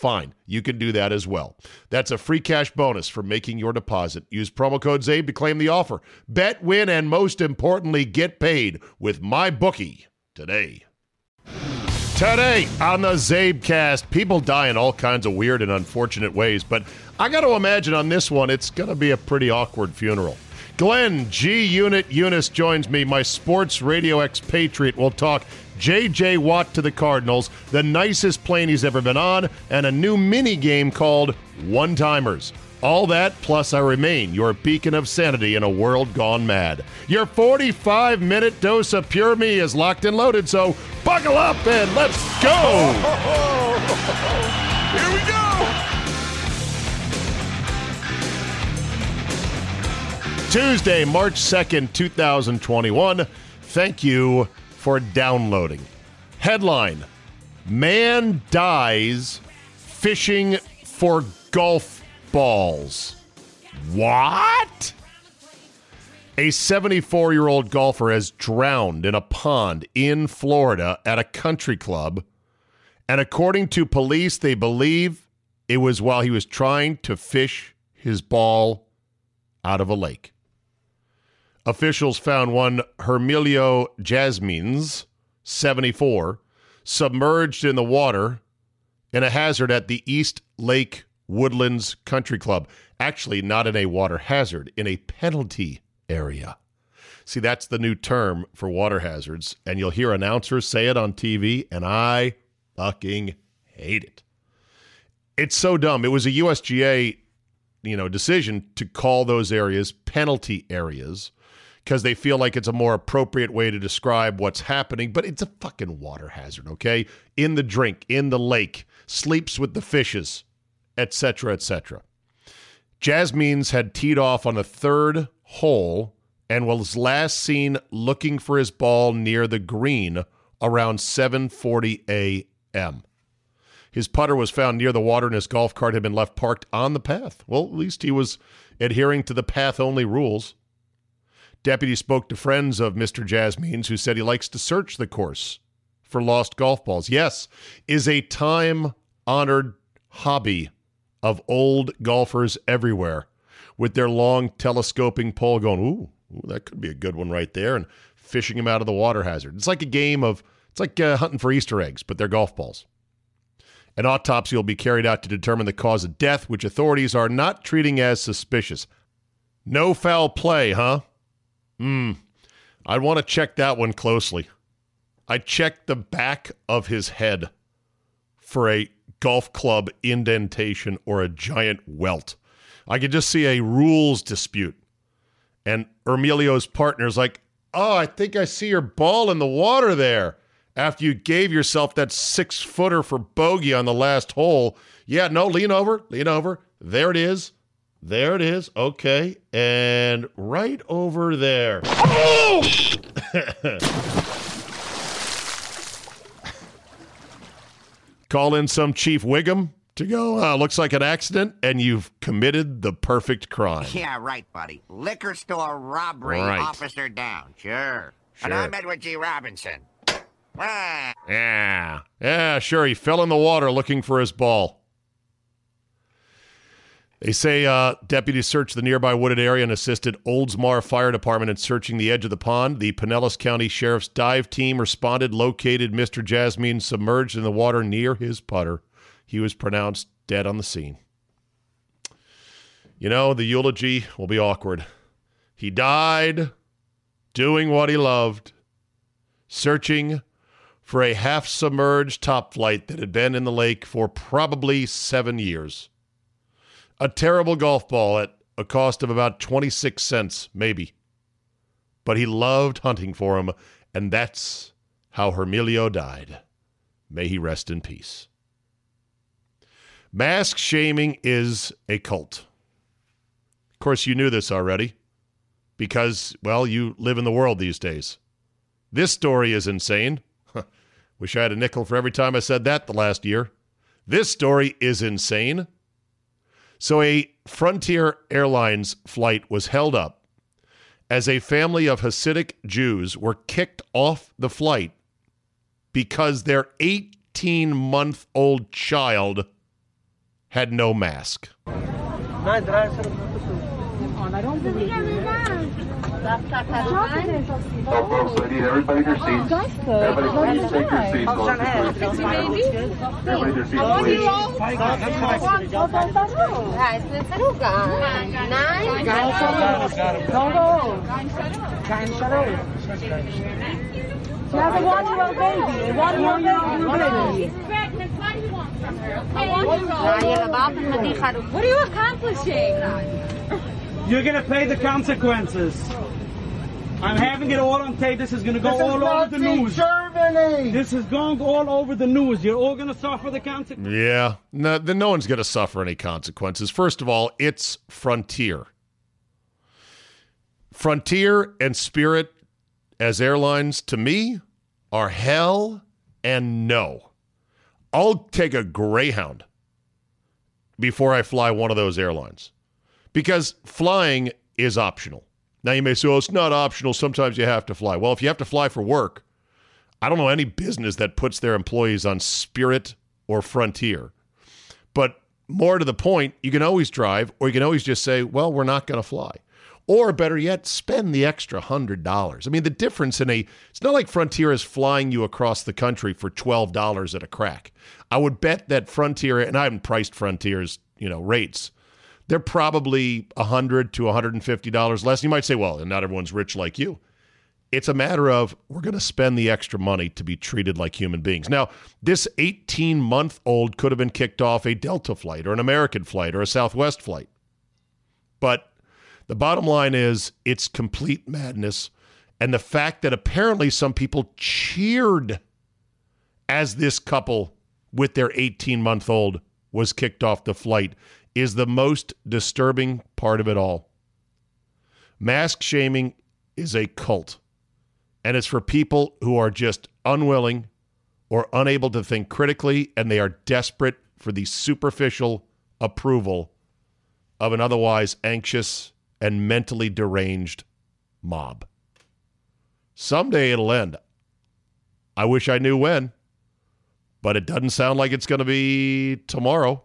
fine. You can do that as well. That's a free cash bonus for making your deposit. Use promo code ZABE to claim the offer. Bet, win, and most importantly, get paid with my bookie today. Today on the Zabecast, people die in all kinds of weird and unfortunate ways, but I got to imagine on this one, it's going to be a pretty awkward funeral. Glenn G Unit Younes joins me, my sports radio expatriate. We'll talk J.J. Watt to the Cardinals, the nicest plane he's ever been on, and a new mini game called One Timers. All that, plus I remain your beacon of sanity in a world gone mad. Your 45 minute dose of pure me is locked and loaded, so buckle up and let's go! Here we go! Tuesday, March 2nd, 2021. Thank you for downloading. Headline Man dies fishing for golf balls. What? A 74 year old golfer has drowned in a pond in Florida at a country club. And according to police, they believe it was while he was trying to fish his ball out of a lake. Officials found one Hermelio Jasmines, 74, submerged in the water in a hazard at the East Lake Woodlands Country Club. Actually, not in a water hazard, in a penalty area. See, that's the new term for water hazards, and you'll hear announcers say it on TV, and I fucking hate it. It's so dumb. It was a USGA, you know, decision to call those areas penalty areas because they feel like it's a more appropriate way to describe what's happening, but it's a fucking water hazard, okay? In the drink, in the lake, sleeps with the fishes, etc., etc. Jasmines had teed off on the third hole and was last seen looking for his ball near the green around 7:40 a.m. His putter was found near the water and his golf cart had been left parked on the path. Well, at least he was adhering to the path only rules. Deputy spoke to friends of Mr. Jasmines who said he likes to search the course for lost golf balls. Yes, is a time honored hobby of old golfers everywhere with their long telescoping pole going, ooh, ooh, that could be a good one right there, and fishing them out of the water hazard. It's like a game of, it's like uh, hunting for Easter eggs, but they're golf balls. An autopsy will be carried out to determine the cause of death, which authorities are not treating as suspicious. No foul play, huh? Hmm. I'd want to check that one closely. I checked the back of his head for a golf club indentation or a giant welt. I could just see a rules dispute. And Ermelio's partner's like, Oh, I think I see your ball in the water there. After you gave yourself that six footer for bogey on the last hole. Yeah, no, lean over, lean over. There it is. There it is. Okay. And right over there. Oh! Call in some Chief Wiggum to go, uh, looks like an accident, and you've committed the perfect crime. Yeah, right, buddy. Liquor store robbery Right. officer down. Sure. And I'm Edward G. Robinson. Yeah. Yeah, sure. He fell in the water looking for his ball. They say uh, deputies searched the nearby wooded area and assisted Oldsmar Fire Department in searching the edge of the pond. The Pinellas County Sheriff's dive team responded, located Mr. Jasmine submerged in the water near his putter. He was pronounced dead on the scene. You know, the eulogy will be awkward. He died doing what he loved, searching for a half submerged Top Flite that had been in the lake for probably seven years. A terrible golf ball at a cost of about 26 cents, maybe. But he loved hunting for him, and that's how Hermelio died. May he rest in peace. Mask shaming is a cult. Of course, you knew this already because, well, you live in the world these days. This story is insane. Wish I had a nickel for every time I said that the last year. This story is insane. So, a Frontier Airlines flight was held up as a family of Hasidic Jews were kicked off the flight because their 18 month old child had no mask. Oh, folks, I need everybody in their seats. Everybody, please take your seats. folks. Everybody their seats, please. She has a one-year-old baby. A one-year-old baby. What are you accomplishing? You're gonna pay the consequences. I'm having it all on tape. This is gonna go all over the news. Germany. This is going all over the news. You're all gonna suffer the consequences. Yeah, no, then no one's going to suffer any consequences. First of all, it's Frontier. Frontier and Spirit as airlines, to me, are hell and no. I'll take a Greyhound before I fly one of those airlines because flying is optional. Now, you may say, oh, it's not optional. Sometimes you have to fly. Well, if you have to fly for work, I don't know any business that puts their employees on Spirit or Frontier. But more to the point, you can always drive, or you can always just say, well, we're not going to fly. Or better yet, spend the extra $100. I mean, the difference in a, it's not like Frontier is flying you across the country for $12 at a crack. I would bet that Frontier, and I haven't priced Frontier's, you know, rates, they're probably 100 to $150 less. You might say, well, not everyone's rich like you. It's a matter of we're going to spend the extra money to be treated like human beings. Now, this 18 month old could have been kicked off a Delta flight or an American flight or a Southwest flight. But the bottom line is it's complete madness. And the fact that apparently some people cheered as this couple with their 18 month old was kicked off the flight is the most disturbing part of it all. Mask shaming is a cult, and it's for people who are just unwilling or unable to think critically, and they are desperate for the superficial approval of an otherwise anxious and mentally deranged mob. Someday it'll end. I wish I knew when, but it doesn't sound like it's going to be tomorrow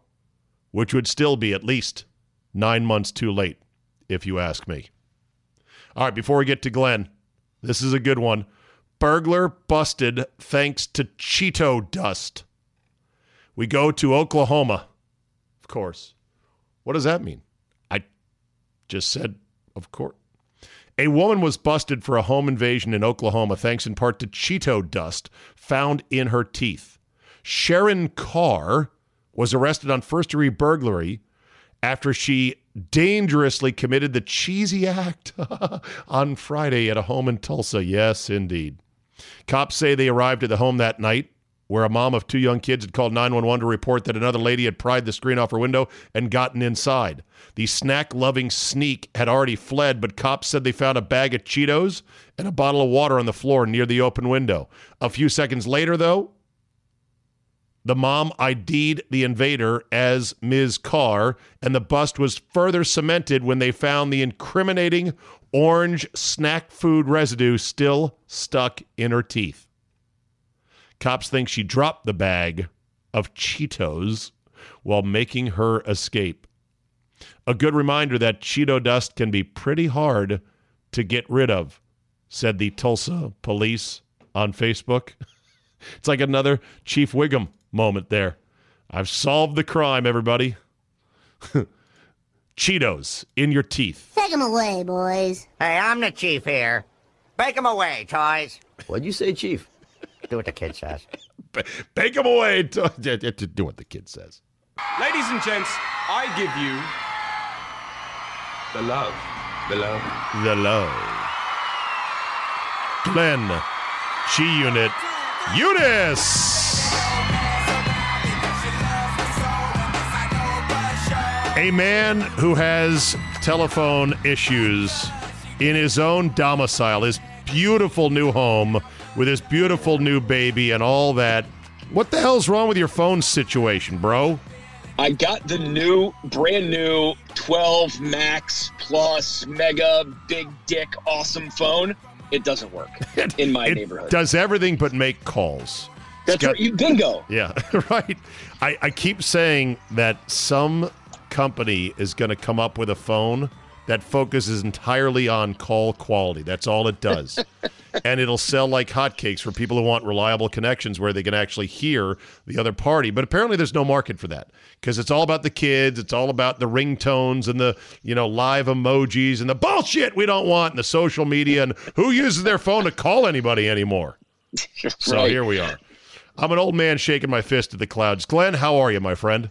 which would still be at least nine months too late, if you ask me. All right, before we get to Glenn, this is a good one. Burglar busted thanks to Cheeto dust. We go to Oklahoma, of course. What does that mean? I just said, of course. A woman was busted for a home invasion in Oklahoma thanks in part to Cheeto dust found in her teeth. Sharon Carr was arrested on first degree burglary after she dangerously committed the cheesy act on Friday at a home in Tulsa. Yes, indeed. Cops say they arrived at the home that night where a mom of two young kids had called 911 to report that another lady had pried the screen off her window and gotten inside. The snack loving sneak had already fled, but cops said they found a bag of Cheetos and a bottle of water on the floor near the open window. A few seconds later, though, the mom ID'd the invader as Ms. Carr, and the bust was further cemented when they found the incriminating orange snack food residue still stuck in her teeth. Cops think she dropped the bag of Cheetos while making her escape. A good reminder that Cheeto dust can be pretty hard to get rid of, said the Tulsa police on Facebook. It's like another Chief Wiggum moment there. I've solved the crime, everybody. Cheetos in your teeth. Take him away, boys. Hey, I'm the chief here. Bake 'em away, toys. What'd you say, Chief? Do what the kid says. Bake them away. To, to- to do what the kid says. Ladies and gents, I give you the love. The love. The love. Glenn. G Unit. Younes. A man who has telephone issues in his own domicile, his beautiful new home with his beautiful new baby and all that. What the hell's wrong with your phone situation, bro? I got the new, brand new 12 Max Plus Mega Big Dick Awesome phone. It doesn't work in my it neighborhood. does everything but make calls. That's got- right. You bingo. Yeah, right. I, I keep saying that some company is going to come up with a phone that focuses entirely on call quality. That's all it does. and it'll sell like hotcakes for people who want reliable connections where they can actually hear the other party. But apparently there's no market for that because it's all about the kids, it's all about the ringtones and the, you know, live emojis and the bullshit we don't want and the social media and who uses their phone to call anybody anymore. So here we are. I'm an old man shaking my fist at the clouds. Glenn, how are you, my friend?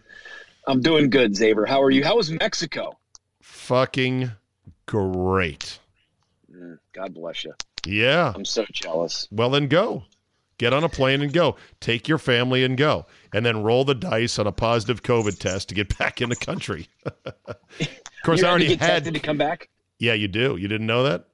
I'm doing good, Zaber. How are you? How was Mexico? Fucking great. Mm, God bless you. Yeah. I'm so jealous. Well, then go. Get on a plane and go. Take your family and go. And then roll the dice on a positive COVID test to get back in the country. of course, I already had. to come back? Yeah, you do. You didn't know that?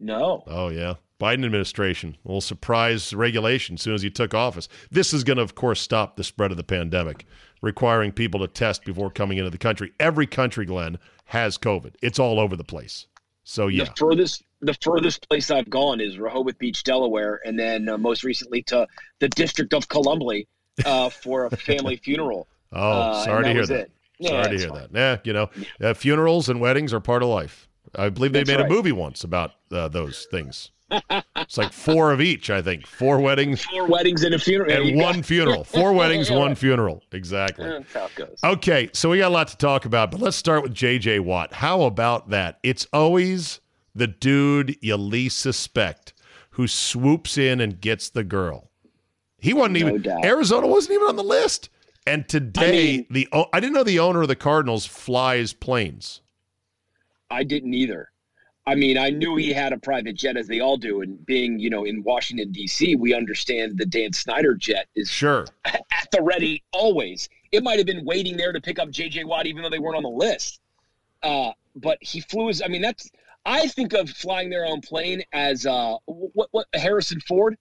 No. Oh, yeah. Biden administration. Little surprise regulation as soon as he took office. This is going to, of course, stop the spread of the pandemic, requiring people to test before coming into the country. Every country, Glenn, has COVID. It's all over the place. So, yeah. The furthest the furthest place I've gone is Rehoboth Beach, Delaware, and then uh, most recently to the District of Columbia uh, for a family funeral. Oh, Uh, sorry to hear that. it. Yeah, sorry to hear fine. that. Yeah, you know, uh, funerals and weddings are part of life. I believe they That's made right. a movie once about uh, those things. It's like four of each, I think. Four weddings Four weddings and a funeral. And one funeral. Four weddings, Yeah, one right. funeral. Exactly. Yeah, how it goes. Okay, so we got a lot to talk about, but let's start with JJ Watt. How about that? It's always the dude you least suspect who swoops in and gets the girl. He wasn't No even doubt. Arizona wasn't even on the list. And today, mean- the I didn't know the owner of the Cardinals flies planes. I didn't either. I mean, I knew he had a private jet, as they all do, and being, you know, in Washington D.C., we understand the Dan Snyder jet is Sure. at the ready always. It might have been waiting there to pick up J.J. Watt, even though they weren't on the list. Uh, but he flew his. I mean, that's. I think of flying their own plane as uh, what? What Harrison Ford?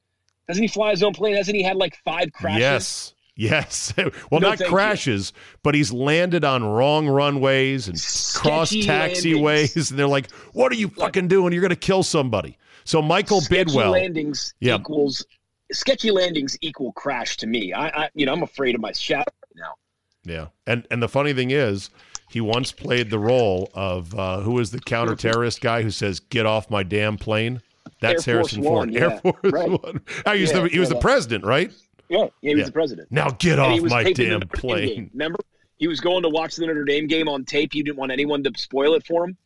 Doesn't he fly his own plane? Hasn't he had like five crashes? Yes. Yes. well, No, not thank you. crashes, but he's landed on wrong runways and cross taxiways. And they're like, what are you fucking doing? You're going to kill somebody. So Michael sketchy Bidwill. landings Yeah. equals sketchy landings equal crash to me. I, I you know I'm afraid of my shadow now. Yeah, and and the funny thing is, he once played the role of uh, who was the counter terrorist guy who says, "Get off my damn plane." That's Air Force Harrison Ford. One, Air yeah, Force right. One. Oh, he was Yeah, the he was yeah, the president, right? Yeah, yeah he was Yeah. the president. Now get off my damn plane. game. Remember, he was going to watch the Notre Dame game on tape. You didn't want anyone to spoil it for him.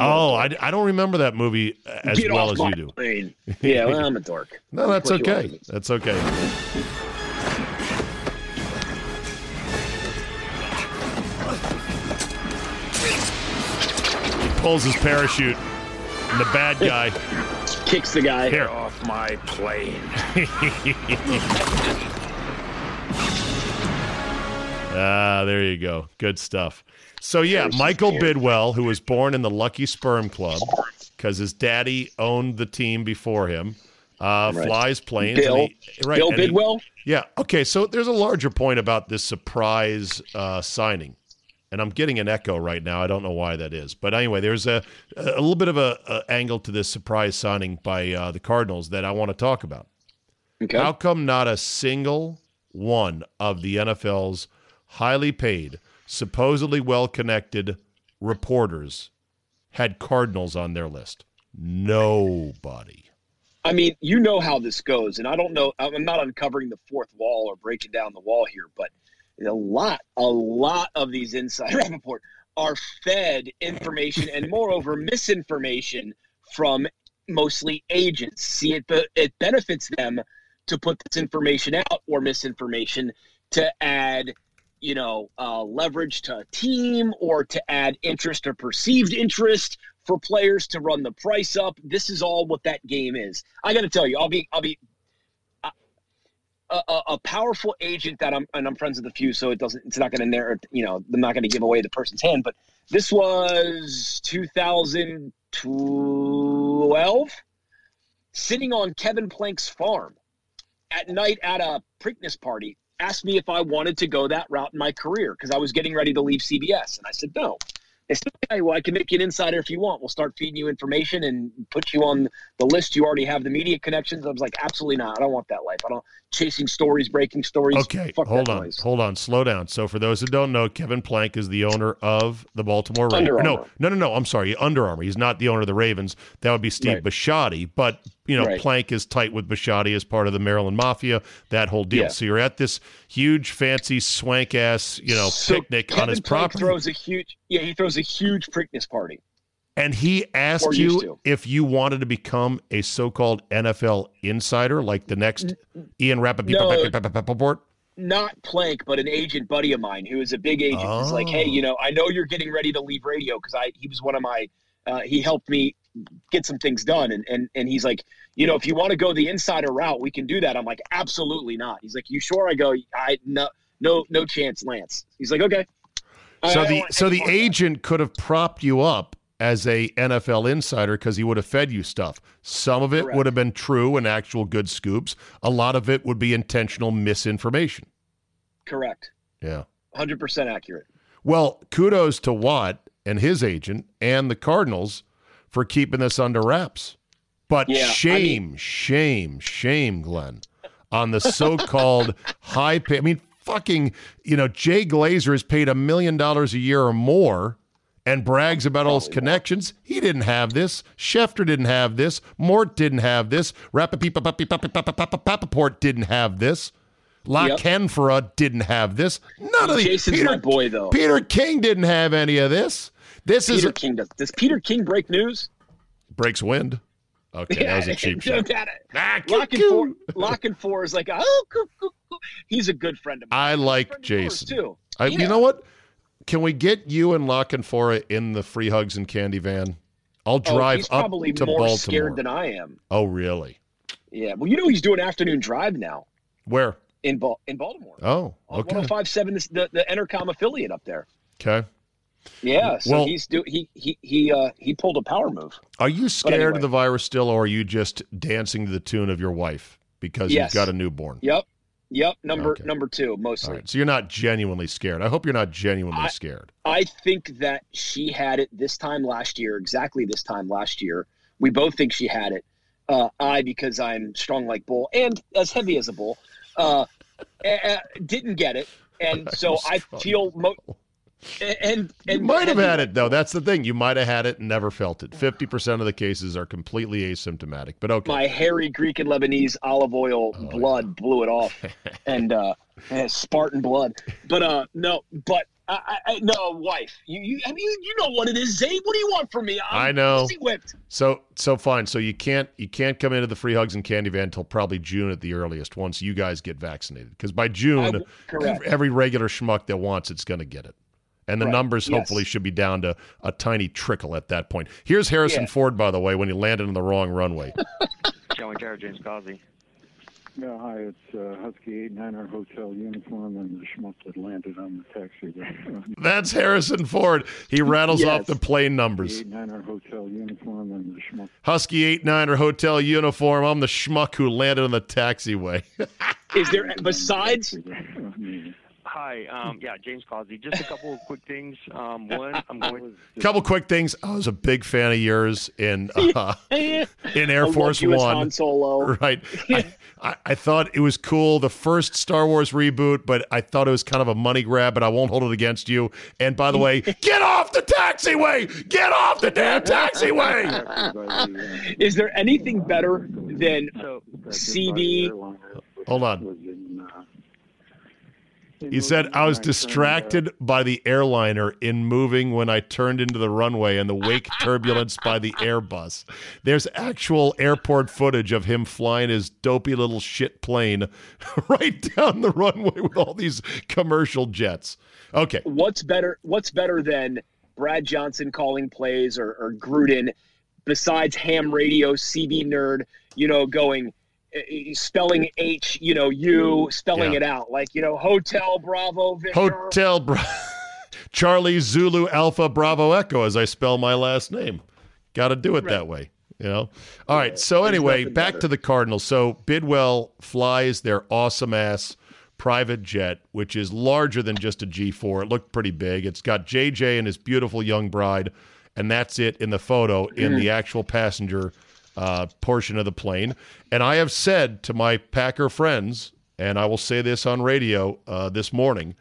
Oh, I, I don't remember that movie as Get well as you do. plane. Yeah, well, I'm a dork. No, that's okay. That's okay. He pulls his parachute, and the bad guy Kicks the guy. here. Off my plane. Ah, there you go. Good stuff. So yeah, Michael Bidwill, who was born in the Lucky Sperm Club because his daddy owned the team before him, uh, Right. flies planes. and Bill, he- right, Bill and he- Bidwill. yeah. Okay. So there's a larger point about this surprise uh, signing, and I'm getting an echo right now. I don't know why that is, but anyway, there's a a little bit of a, a angle to this surprise signing by uh, the Cardinals that I want to talk about. Okay. How come not a single one of the NFL's highly paid, supposedly well connected reporters had Cardinals on their list? Nobody. I mean, you know how this goes, and I don't know. I'm not uncovering the fourth wall or breaking down the wall here, but a lot, a lot of these inside report are fed information and, moreover, misinformation from mostly agents. See, it it benefits them to put this information out or misinformation to add you know uh, leverage to a team or to add interest or perceived interest for players to run the price up this is all what that game is i got to tell you i'll be i'll be a, a, powerful agent that i'm and i'm friends with a few so it doesn't it's not going to narrow you know i'm not going to give away the person's hand but this was 2012 sitting on kevin plank's farm at night at a Preakness party asked me if I wanted to go that route in my career because I was getting ready to leave CBS. And I said, no. They said, okay, well, I can make you an insider if you want. We'll start feeding you information and put you on the list. You already have the media connections. I was like, absolutely not. I don't want that life. I don't chasing stories, breaking stories. Okay, Fuck hold on, noise. hold on, slow down. So, for those who don't know, Kevin Plank is the owner of the Baltimore Ravens. No, no, no, no. I'm sorry, Under Armour. He's not the owner of the Ravens. That would be Steve Right. Bisciotti. But you know, Right. Plank is tight with Bisciotti as part of the Maryland Mafia. That whole deal. Yeah. So you're at this huge, fancy, swank ass, you know, So picnic Kevin on his Plank property, throws a huge, yeah, he throws a huge Preakness party. and he asked you to. if you wanted to become a so-called NFL insider, like the next Ian Rapoport. not Plank, but an agent buddy of mine who is a big agent. He's like, hey, Oh. you know, I know you're getting ready to leave radio because I he was one of my uh, he helped me get some things done, and and and he's like, you know, if you want to go the insider route, we can do that. I'm like, absolutely not. He's like, you sure? I go, I no no no chance, Lance. He's like, okay. So I the so the agent could have propped you up as a NFL insider because he would have fed you stuff. Some of it Correct. would have been true and actual good scoops. A lot of it would be intentional misinformation. correct, Yeah. hundred percent accurate. Well, kudos to Watt and his agent and the Cardinals for keeping this under wraps. But Yeah, I shame, shame, shame, Glenn, on the so-called high pay. I mean, fucking, you know, Jay Glazer is paid a million dollars a year or more and brags about all his connections. He didn't have this. Schefter didn't have this. Mort didn't have this. Rapoport didn't have this. La Yep. Canfora didn't have this. None of the Jason's my boy, though. Peter King didn't have any of this. This Peter is King does. Does Peter King break news? breaks wind. Okay, that was a cheap shot. Ah, La Canfora, lock and four is like, oh, coo, coo, coo. he's a good friend of mine. I like Friend of yours, Jason. too. I, Yeah. You know what? Can we get you and La Canfora in the free hugs and candy van? I'll Oh, drive he's up probably to more Baltimore. scared than I am. oh, really? Yeah. Well, you know he's doing afternoon drive now Where? in Bal- in Baltimore. Oh, On okay. 1057, this- the the Entercom affiliate up there. Okay. Yeah. So Well- he's do he he he uh he pulled a power move. Are you scared anyway. of the virus still, or are you just dancing to the tune of your wife because Yes. you've got a newborn? Yep. Yep. Number Okay. number two mostly. right. So you're not genuinely scared. I hope you're not genuinely I- scared. I think that she had it this time last year, exactly this time last year. We both think she had it. Uh, I, because I'm strong like bull and as heavy as a bull, uh, uh, didn't get it, and so I feel mo- and and You might have had it though. That's the thing. You might have had it and never felt it. Fifty percent of the cases are completely asymptomatic. But okay. My hairy Greek and Lebanese olive oil Oh, blood blew it off, and uh, Spartan blood. But uh, no, but I, I, no wife. You you I mean you, you know what it is, Zabe. What do you want from me? I'm I know. So so fine. So you can't you can't come into the free hugs and candy van until probably June at the earliest. Once you guys get vaccinated, because by June, I- every regular schmuck that wants it's going to get it, and the Right, numbers yes. hopefully should be down to a tiny trickle at that point. Here's Harrison Yeah. Ford, by the way, when he landed on the wrong runway. Joey Jared, James Causey. Yeah, hi, it's uh, Husky 89er Hotel uniform and the schmuck that landed on the taxi. That's Harrison Ford. He rattles off the plane numbers. 89er Hotel uniform and the schmuck. Husky eight nine or hotel uniform. I'm the schmuck who landed on the taxiway. Is there besides Hi. Um, yeah, James Causey. Just a couple of quick things. Um, one, I'm going. Couple quick things. I was a big fan of yours in uh, in Air Force loved you as One. Han Solo. Right. I, I, I thought it was cool, the first Star Wars reboot, but I thought it was kind of a money grab, but I won't hold it against you. And by the way, get off the taxiway! Get off the damn taxiway! Is there anything better than So, CD? Hold on. Was in, He said, I was distracted by the airliner in moving when I turned into the runway and the wake turbulence by the Airbus. There's actual airport footage of him flying his dopey little shit plane right down the runway with all these commercial jets. Okay. What's better? What's better than Brad Johnson calling plays or, or Gruden, besides ham radio, CB nerd, you know, going Eh, eh, spelling H, you know, you spelling Yeah. it out like you know, Hotel Bravo Victor. Hotel Bra- Charlie Zulu Alpha Bravo Echo, as I spell my last name. Got to do it that way, you know. All right. So anyway, back better. to the Cardinals. So Bidwill flies their awesome ass private jet, which is larger than just a G4. It looked pretty big. It's got JJ and his beautiful young bride, and that's it in the photo in the mm. actual passenger uh, portion of the plane. And I have said to my Packer friends, and I will say this on radio uh, this morning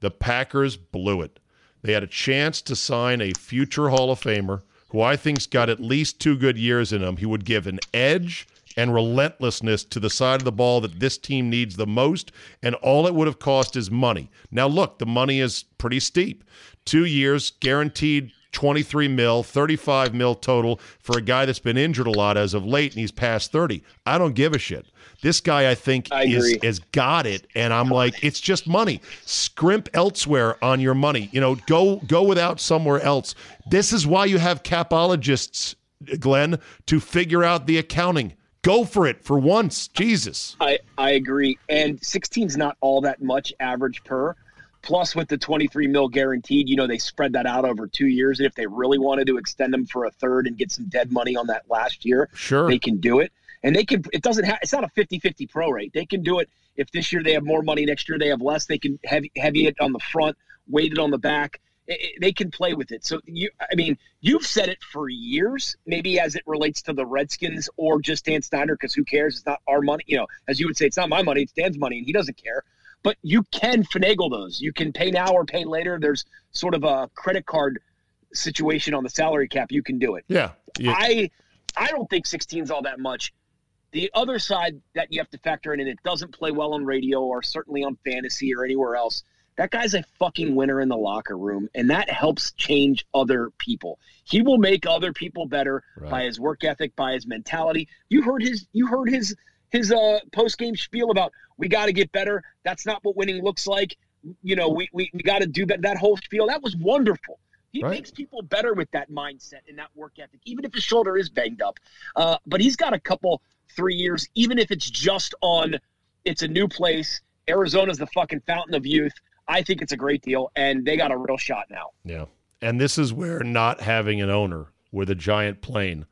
the Packers blew it. They had a chance to sign a future Hall of Famer who I think's got at least two good years in him. He would give an edge and relentlessness to the side of the ball that this team needs the most, and all it would have cost is money. Now, look, the money is pretty steep. Two years, guaranteed 23 mil, 35 mil total for a guy that's been injured a lot as of late, and he's past 30. I don't give a shit. This guy, I think, I is has got it, and I'm like, it's just money. Scrimp elsewhere on your money. You know, go go without somewhere else. This is why you have capologists, Glenn, to figure out the accounting. Go for it for once, Jesus. I, I agree. And 16's not all that much average per. Plus, with the 23 mil guaranteed, you know, they spread that out over two years. And if they really wanted to extend them for a third and get some dead money on that last year, Sure. they can do it. And they can, it doesn't have, it's not a 50 50 pro rate. They can do it. If this year they have more money, next year they have less, they can heavy, heavy it on the front, weight it on the back. It- it- they can play with it. So, you, I mean, you've said it for years, maybe as it relates to the Redskins or just Dan Snyder, because who cares? It's not our money. You know, as you would say, it's not my money, it's Dan's money, and he doesn't care. But you can finagle those. You can pay now or pay later. There's sort of a credit card situation on the salary cap. You can do it. Yeah. Yeah. I I don't think 16 is all that much. The other side that you have to factor in, and it doesn't play well on radio or certainly on fantasy or anywhere else. That guy's a fucking winner in the locker room, and that helps change other people. He will make other people better Right. by his work ethic, by his mentality. You heard his you heard his his uh post game spiel about we got to get better. That's not what winning looks like. You know, we we, we got to do that. That whole spiel that was wonderful. He Right. makes people better with that mindset and that work ethic, even if his shoulder is banged up. Uh, but he's got a couple three years, even if it's just on. It's a new place. Arizona's the fucking fountain of youth. I think it's a great deal, and they got a real shot now. Yeah. And this is where not having an owner with a giant plane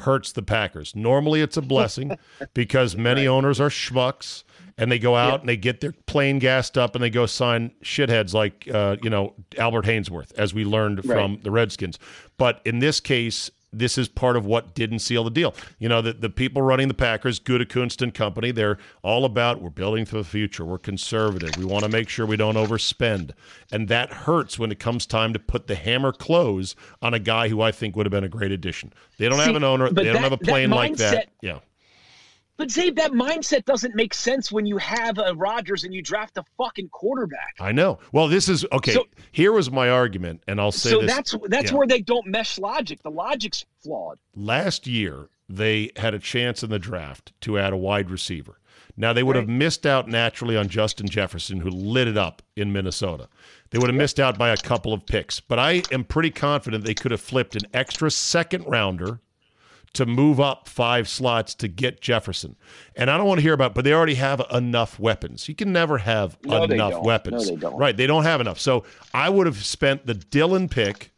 hurts the Packers. Normally it's a blessing because many owners are schmucks and they go out and they get their plane gassed up and they go sign shitheads like uh, you know Albert Haynesworth as we learned from the Redskins. But in this case this is part of what didn't seal the deal. You know, the, the people running the Packers, Gutekunst and company, they're all about we're building for the future. We're conservative. We want to make sure we don't overspend. And that hurts when it comes time to put the hammer close on a guy who I think would have been a great addition. They don't See, have an owner. They don't have a that plane like that. Yeah. But Zabe, that mindset doesn't make sense when you have a Rodgers and you draft a fucking quarterback. I know. Well, this is okay. So- here was my argument, and I'll say So this. that's that's yeah. where they don't mesh logic. The logic's flawed. last year they had a chance in the draft to add a wide receiver. Now they would have missed out naturally on Justin Jefferson, who lit it up in Minnesota. They would have missed out by a couple of picks, but I am pretty confident they could have flipped an extra second rounder to move up five slots to get Jefferson. And I don't want to hear about, but they already have enough weapons. You can never have No, enough weapons. No, they. Right, they don't have enough. So I would have spent the Dillon pick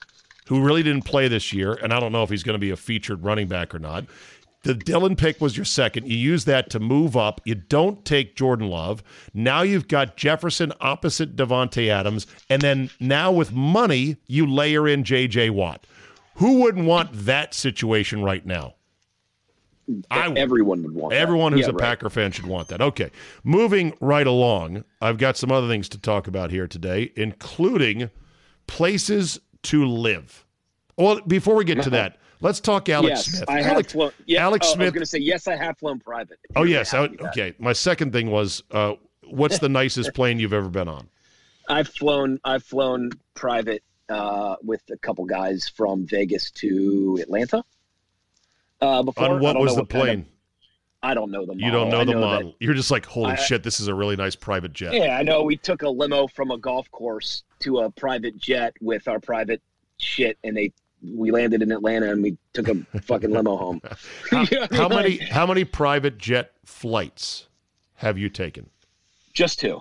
who really didn't play this year, and I don't know if he's going to be a featured running back or not. The Dillon pick was your second. You use that to move up. You don't take Jordan Love. Now you've got Jefferson opposite Davante Adams. And then now with money, you layer in J.J. Watt. Who wouldn't want that situation right now? I, everyone would want. Everyone that. who's yeah, a right. Packer fan should want that. Okay, moving right along. I've got some other things to talk about here today, including places to live. Well, before we get to that, let's talk Alex yes, Smith. I have Alex, flown. Yeah, Alex oh, I was going to say yes. I have flown private. oh yes, I, happy with that. okay. My second thing was, uh, what's the nicest plane you've ever been on? I've flown. I've flown private uh, with a couple guys from Vegas to Atlanta. Uh, before on what was know the kind of- plane? I don't know the model. you don't know I the that- model. You're just like, holy I- shit, this is a really nice private jet. yeah, I know. We took a limo from a golf course to a private jet with our private shit, and they we landed in Atlanta and we took a fucking limo home. How, You know how many how many private jet flights have you taken? Just two.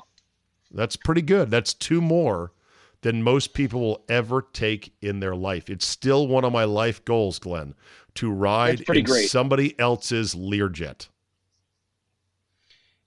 That's pretty good. That's two more than most people will ever take in their life. It's still one of my life goals, Glenn, to ride in great. somebody else's Learjet.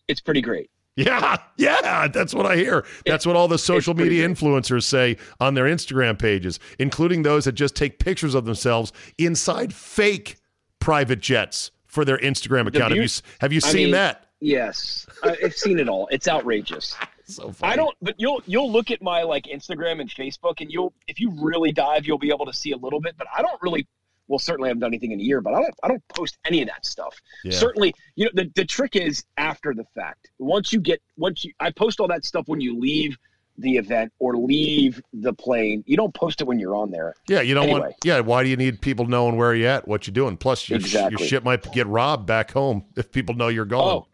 It's pretty great. Yeah, yeah, that's what I hear. That's what all the social media influencers say on their Instagram pages, including those that just take pictures of themselves inside fake private jets for their Instagram account. Have you, have you I seen mean, that? Yes, I've seen it all. It's outrageous. So funny. I don't, but you'll you'll look at my like Instagram and Facebook, and you'll if you really dive, you'll be able to see a little bit. But I don't really. Well, certainly I haven't done anything in a year, but I don't. I don't post any of that stuff. Yeah. Certainly, you know the the trick is after the fact. Once you get once you, I post all that stuff when you leave the event or leave the plane. You don't post it when you're on there. Yeah, you don't want. Yeah, why do you need people knowing where you're at, what you're doing? Plus, your, your shit might get robbed back home if people know you're gone. Oh,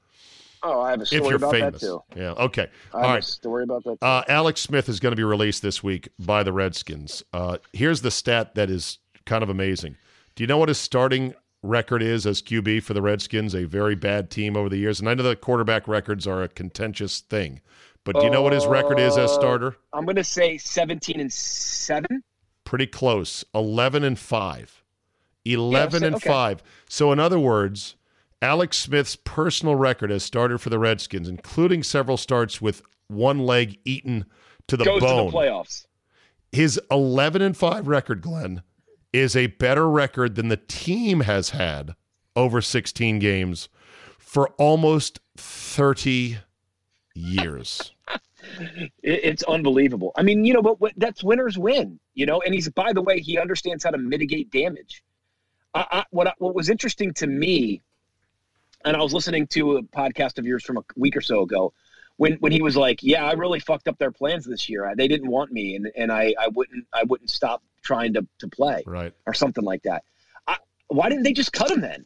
oh, I have a if story you're about famous. that too. Yeah. Okay. All a story about that. Uh, Alex Smith is going to be released this week by the Redskins. Uh, here's the stat that is kind of amazing. Do you know what his starting record is as QB for the Redskins? A very bad team over the years, and I know the quarterback records are a contentious thing. But do you know what his record is as Uh, starter? I'm going to say 17 and seven. Pretty close. 11 and 5. 11 so- and okay. 5. So, in other words, Alex Smith's personal record as starter for the Redskins, including several starts with one leg eaten to the goes bone. to the playoffs. His 11 and 5 record, Glenn, is a better record than the team has had over 16 games for almost 30 years. It's unbelievable. I mean, you know, but that's winners win. You know, and he's by the way, he understands how to mitigate damage. I, I, what I, what was interesting to me, and I was listening to a podcast of yours from a week or so ago, when when he was like, "Yeah, I really fucked up their plans this year. They didn't want me, and and I I wouldn't I wouldn't stop trying to to play Right. or something like that." I, why didn't they just cut him then?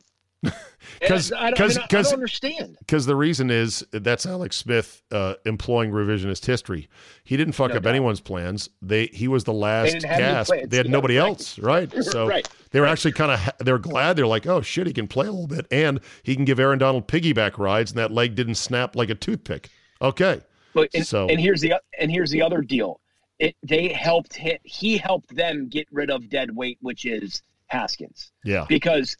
'Cause- I, don't- mean, I- don't understand. Because the reason is that's Alex Smith uh, employing revisionist history. He didn't fuck No up doubt. anyone's plans. They he was the last didn't have any gasp. They had nobody else, right? So Right. they were actually kind of they're glad. They're like, oh shit, he can play a little bit, and he can give Aaron Donald piggyback rides, and that leg didn't snap like a toothpick. Okay, But and, So- and here's the and here's the other deal. It they helped him. He helped them get rid of dead weight, which is Haskins, yeah, because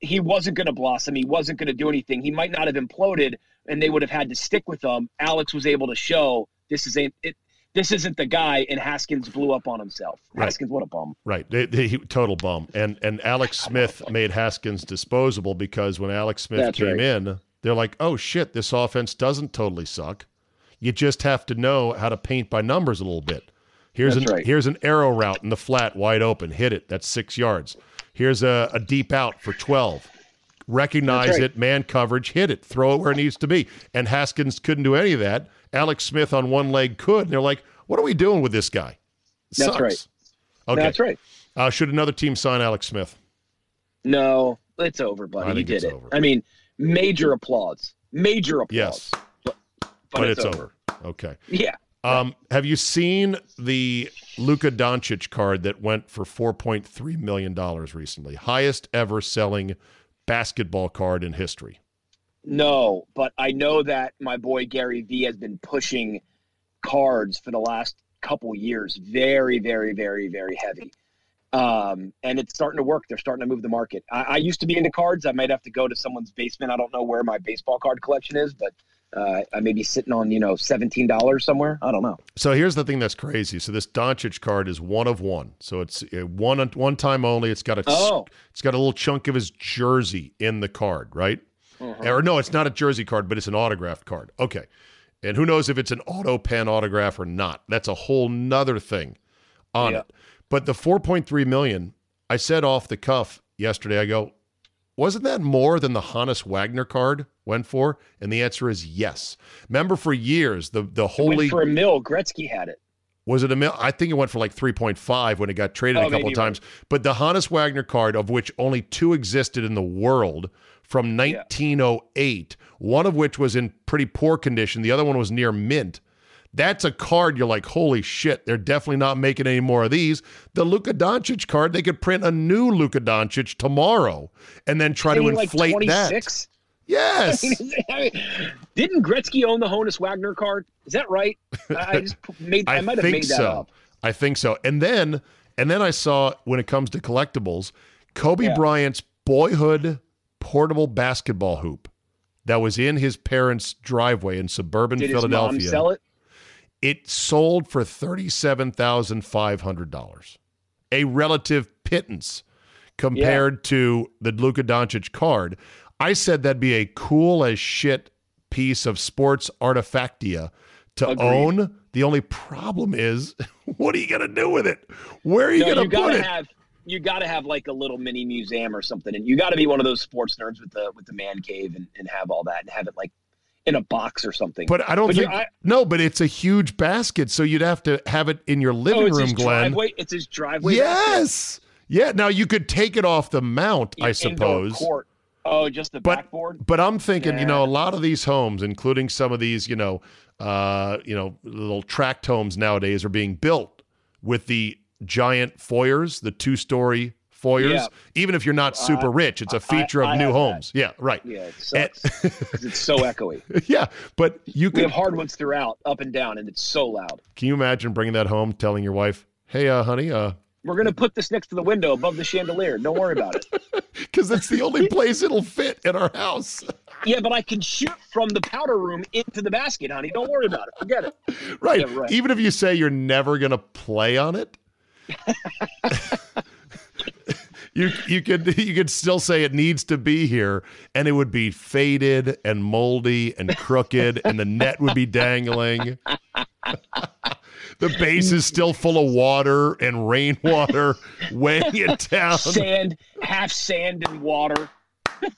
he wasn't going to blossom. He wasn't going to do anything. He might not have imploded, and they would have had to stick with him. Alex was able to show this is a it. This isn't the guy, and Haskins blew up on himself. Right. Haskins, what a bum! right. They, they, he- total bum. And and Alex Smith made Haskins disposable because when Alex Smith That's came right. in, they're like, oh shit, this offense doesn't totally suck. You just have to know how to paint by numbers a little bit. Here's That's an right. here's an arrow route in the flat, wide open. Hit it. That's six yards. Here's a, a deep out for twelve. Recognize right. it, man coverage, hit it, throw it where it needs to be. And Haskins couldn't do any of that. Alex Smith on one leg could. And they're like, what are we doing with this guy? That's Sucks. right. Okay. That's right. Uh, should another team sign Alex Smith? No, it's over, buddy. I You did it's it. over. I mean, major applause. Major applause. Yes, but, but, it's, over. Okay. Yeah. Um, have you seen the Luka Doncic card that went for four point three million dollars recently? Highest ever selling basketball card in history. No, but I know that my boy Gary Vee has been pushing cards for the last couple years very, very, very, very heavy. um, and it's starting to work. They're starting to move the market. I, I used to be into cards. I might have to go to someone's basement. I don't know where my baseball card collection is, but uh, I may be sitting on you know seventeen dollars somewhere. I don't know. So here's the thing that's crazy. So this Doncic card is one of one. So it's uh, one one time only. It's got a Oh. it's got a little chunk of his jersey in the card, right? Uh-huh. Or no, it's not a jersey card, but it's an autographed card. Okay. And who knows if it's an auto pen autograph or not? That's a whole nother thing on Yeah. it. But the 4.3 million, I said off the cuff yesterday, I go, wasn't that more than the Honus Wagner card went for? And the answer is yes. Remember for years, the the Went holy for a mill. Gretzky had it. was it a mil? I think it went for like 3.5 when it got traded Oh, a couple of times. But the Honus Wagner card, of which only two existed in the world from 1908, one of which was in pretty poor condition, the other one was near mint. That's a card you're like, holy shit, they're definitely not making any more of these. The Luka Doncic card, they could print a new Luka Doncic tomorrow and then try to he like inflate that. 26? Yes. I mean, didn't Gretzky own the Honus Wagner card? Is that right? I just made. I, I might have think made that so. up. I think so. And then and then I saw when it comes to collectibles, Kobe Yeah. Bryant's boyhood portable basketball hoop that was in his parents' driveway in suburban Did Philadelphia. his mom sell it? It sold for thirty-seven thousand five hundred dollars, a relative pittance compared to the Luka Doncic card. I said that'd be a cool as shit piece of sports artifactia to Agreed. own. The only problem is, what are you gonna do with it? Where are you no, gonna you put gotta it? have. You got to have like a little mini museum or something, and you got to be one of those sports nerds with the with the man cave and, and have all that and have it like in a box or something. But I don't you- think I- no. But it's a huge basket, so you'd have to have it in your oh, living it's room, Glenn. driveway. It's his driveway. basket? Yes. Yeah. Now you could take it off the mount, I suppose. Court. Oh, just the But backboard. but I'm thinking, you know, a lot of these homes, including some of these, you know, uh, you know, little tract homes nowadays are being built with the giant foyers, the two-story foyers. Yeah. Even if you're not super Uh, rich, it's a feature I of new have that. homes. Yeah, right. Yeah, it sucks 'cause it's so echoey. yeah, but you We can have hardwoods throughout, up and down, and it's so loud. can you imagine bringing that home, telling your wife, "Hey, uh, honey, uh, We're gonna put this next to the window above the chandelier. Don't worry about it. because it's the only place it'll fit in our house." Yeah, but I can shoot from the powder room into the basket, honey. Don't worry about it. Forget it. right. Yeah, right. Even if you say you're never going to play on it, you you could you could still say it needs to be here, and it would be faded and moldy and crooked, and the net would be dangling. The base is still full of water and rainwater weighing it down. Sand, half sand and water,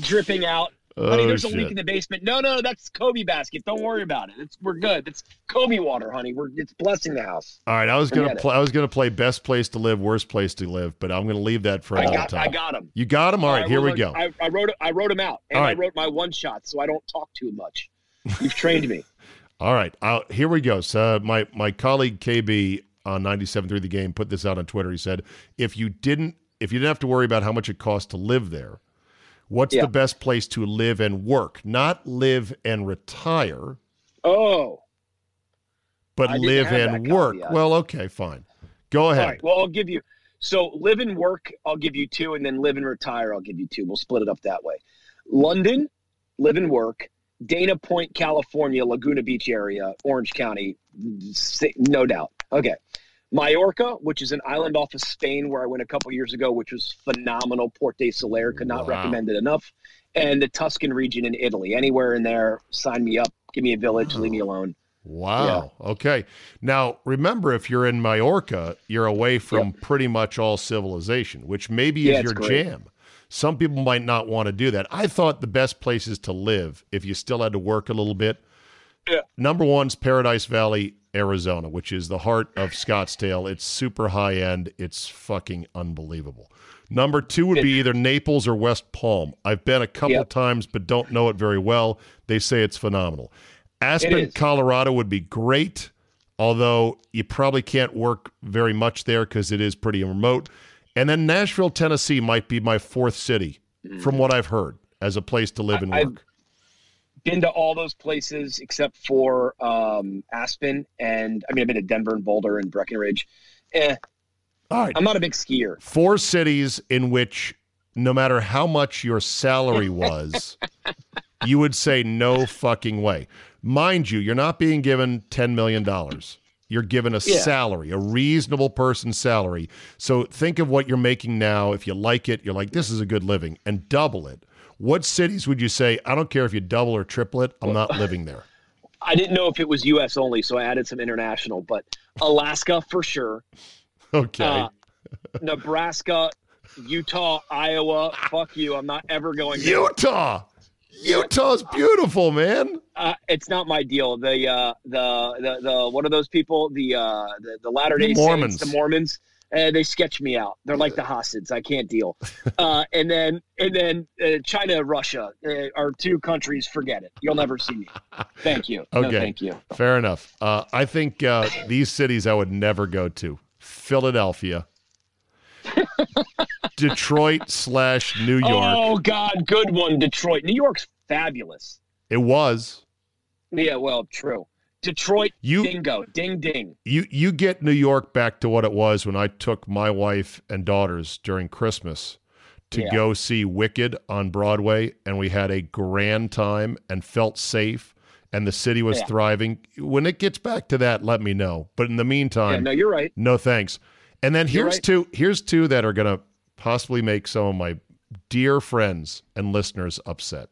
dripping out. honey, Oh, there's a leak in the basement. No, no, that's Kobe basket. Don't worry about it. It's we're good. It's Kobe water, honey. We're it's blessing the house. All right, I was gonna play. I was gonna play best place to live, worst place to live, but I'm gonna leave that for another time. I got him. You got him. All right, here we go. I, I wrote I wrote them out, and I wrote my one shot, so I don't talk too much. You've trained me. All right, i here we go. So my my colleague KB on 97.3 The Game put this out on Twitter. He said, if you didn't if you didn't have to worry about how much it costs to live there, what's Yeah. the best place to live and work? Not live and retire, Oh, but I live and work. caveat. Well, okay, fine. Go ahead. all right. Well, I'll give you. So live and work, I'll give you two, and then live and retire, I'll give you two. We'll split it up that way. London, live and work. Dana Point, California, Laguna Beach area, Orange County, no doubt. Okay. Mallorca, which is an island off of Spain where I went a couple years ago, which was phenomenal. Port de Sóller, could not Wow. recommend it enough. And the Tuscan region in Italy. Anywhere in there, sign me up. Give me a village, leave me alone. Wow. Okay. Now, remember, if you're in Majorca, you're away from pretty much all civilization, which maybe Yeah, is your great. jam. Some people might not want to do that. I thought the best places to live, if you still had to work a little bit, Yeah. number one's Paradise Valley, Arizona, which is the heart of Scottsdale. It's super high end. It's fucking unbelievable. Number two would be either Naples or West Palm. I've been a couple Yep. times, but don't know it very well. They say it's phenomenal. Aspen, is. Colorado would be great, although you probably can't work very much there because it is pretty remote. And then Nashville, Tennessee might be my fourth city, from what I've heard, as a place to live and I- work. been to all those places except for um, Aspen, and I mean I've been to Denver and Boulder and Breckenridge. Eh, All right. I'm not a big skier. Four cities in which, no matter how much your salary was, you would say no fucking way. Mind you, you're not being given $10 million. You're given a Yeah. salary, a reasonable person's salary. So think of what you're making now. If you like it, you're like, this is a good living, and double it. What cities would you say, I don't care if you double or triple it, I'm not living there? I didn't know if it was U.S. only, so I added some international. But Alaska for sure. Okay. Uh, Nebraska, Utah, Iowa. Fuck you. I'm not ever going. there. Utah. Utah's beautiful, man. Uh, it's not my deal. The uh, the the the what are those people? The uh, the, the Latter Day Mormons. Saints, the Mormons. Uh, they sketch me out. They're like the Hasids. I can't deal. Uh, and then and then uh, China, Russia uh, are two countries. Forget it. You'll never see me. Thank you. No, Okay. thank you. Fair enough. Uh, I think uh, these cities I would never go to Philadelphia, Detroit slash New York. Oh God, good one, Detroit. New York's fabulous. It was. Yeah, well, true. Detroit, You- dingo, ding ding. You you get New York back to what it was when I took my wife and daughters during Christmas to Yeah. go see Wicked on Broadway, and we had a grand time and felt safe, and the city was Yeah. thriving. When it gets back to that, let me know. But in the Yeah, meantime, no, you're right. no thanks. And then You're here's right. two here's two that are gonna possibly make some of my dear friends and listeners upset.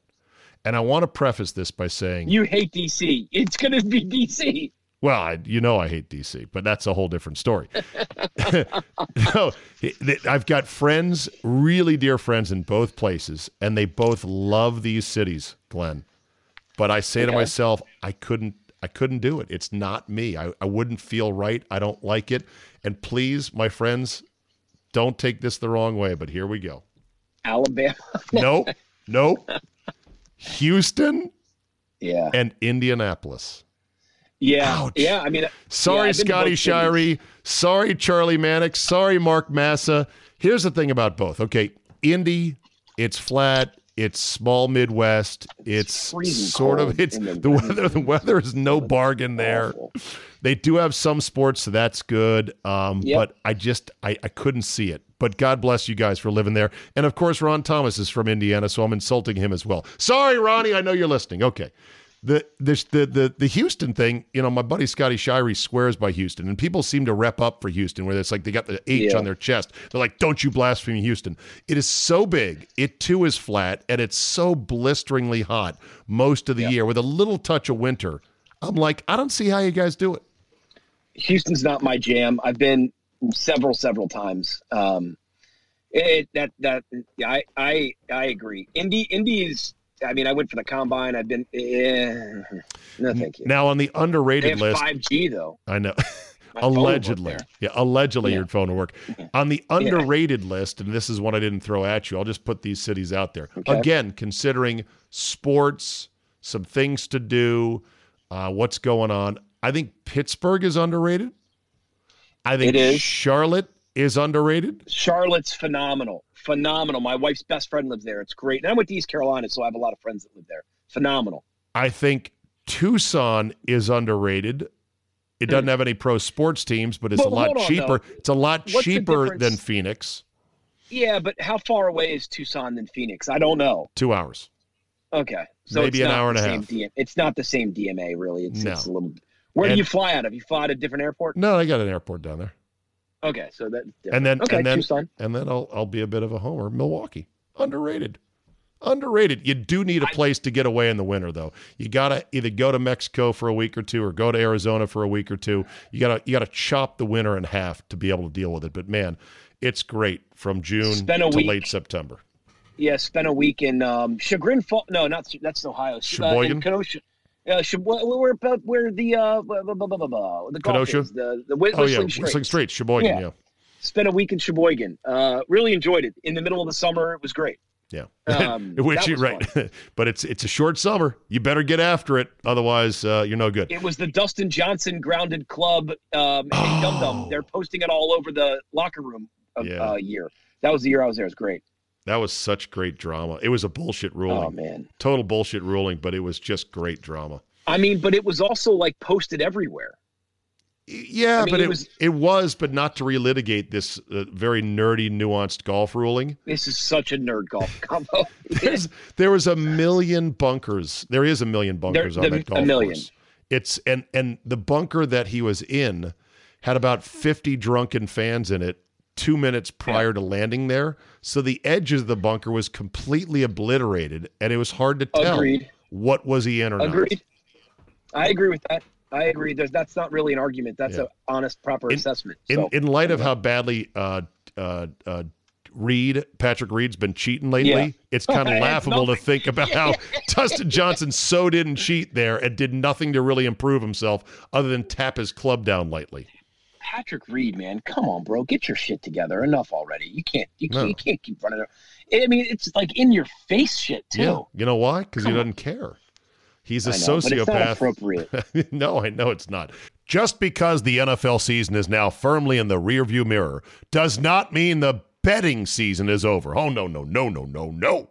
And I want to preface this by saying You hate DC. It's gonna be DC. well, I, you know I hate DC, but that's a whole different story. no, I've got friends, really dear friends in both places, and they both love these cities, Glenn. But I say to myself, I couldn't I couldn't do it. It's not me. I, I wouldn't feel right. I don't like it. And please, my friends, don't take this the wrong way, but here we go. Alabama. Nope. nope. Houston Yeah. and Indianapolis. Yeah. Ouch. Yeah. I mean, Sorry, yeah, I've been to Scotty. Shirey. Sorry, Charlie Mannix. Sorry, Mark Massa. Here's the thing about both. Okay, Indy, it's flat. It's small Midwest. It's freezing sort of it's the the weather. The weather is no bargain there. Awful. They do have some sports, so that's good. Um, Yep. But I just I, I couldn't see it. But God bless you guys for living there. And of course, Ron Thomas is from Indiana, so I'm insulting him as well. Sorry, Ronnie. I know you're listening. Okay. The, this, the the the Houston thing, you know, my buddy Scotty Shirey swears by Houston, and people seem to rep up for Houston, where it's like they got the H Yeah. on their chest. They're like, "Don't you blaspheme Houston!" It is so big, it too is flat, and it's so blisteringly hot most of the year, with a little touch of winter. I'm like, I don't see how you guys do it. Houston's not my jam. I've been several, several times. Um, it that that yeah, I I I agree. Indy Indy is. I mean, I went for the combine. I've been. Eh, no, thank you. Now on the underrated list, five G though. I know. My phone will work allegedly, yeah, allegedly Yeah. your phone will work. On the underrated list, and this is one I didn't throw at you. I'll just put these cities out there Okay. again, considering sports, some things to do, uh, what's going on. I think Pittsburgh is underrated. I think It is. Charlotte is underrated. Charlotte's phenomenal, phenomenal. My wife's best friend lives there. It's great. And I went to East Carolina, so I have a lot of friends that live there. Phenomenal. I think Tucson is underrated. It doesn't hmm. have any pro sports teams, but it's Well, a lot on, cheaper. though. It's a lot What's cheaper than Phoenix. Yeah, but how far away is Tucson than Phoenix? I don't know. Two hours. Okay, so Maybe an hour and a half. DM it's not the same DMA, really. It's, No. it's a little. Where And- do you fly out of? You fly out at a different airport? No, I got an airport down there. Okay, so that. And then okay, and then Tucson. and then I'll I'll be a bit of a homer. Milwaukee. Underrated. Underrated. You do need a place to get away in the winter though. You gotta either go to Mexico for a week or two or go to Arizona for a week or two. You gotta you gotta chop the winter in half to be able to deal with it. But man, it's great from June Spend a to week. late September. Yeah, spent a week in um, Chagrin Falls. No, not that's Ohio. Sh- Uh, in Kenosha. Where, where, about where the uh, blah, blah, blah, blah, blah, the golf is, the the Whis- Oh yeah, Whistling Straits. Whistling Straits, Sheboygan, Yeah. yeah. Spent a week in Sheboygan. Uh, really enjoyed it. In the middle of the summer, it was great. Yeah. Um, Which you right. but it's it's a short summer. You better get after it. Otherwise, uh, you're no good. It was the Dustin Johnson Grounded Club. Um, hey, Dum Dum. They're posting it all over the locker room of, Oh. Yeah. uh, year. That was the year I was there. It was great. That was such great drama. It was a bullshit ruling. Oh man. Total bullshit ruling, but it was just great drama. I mean, but it was also like posted everywhere. Yeah, I mean, but it it, was- it was, but not to relitigate this uh, very nerdy, nuanced golf ruling. This is such a nerd golf combo. There was a million bunkers. There is a million bunkers There- on the- that golf a million. course. It's and and the bunker that he was in had about 50 drunken fans in it 2 minutes prior to landing there. So the edge of the bunker was completely obliterated and it was hard to tell Agreed. what was he in or not. Agreed. I agree with that. I agree. There's that's not really an argument. That's Yeah. an honest, proper In- assessment. In So, in light of how badly uh uh uh Reed, Patrick Reed's been cheating lately. Yeah. It's kind of laughable to think about how Dustin Johnson so didn't cheat there and did nothing to really improve himself other than tap his club down lately. Patrick Reed, man, come on, bro, get your shit together. Enough already. You can't. You can't, No. you can't keep running. I mean, it's like in your face shit too. Yeah, you know why? Because he on. doesn't care. He's a know, but it's not sociopath. appropriate. no, I know it's not. Just because the NFL season is now firmly in the rearview mirror does not mean the betting season is over. Oh, no, no, no, no, no, no.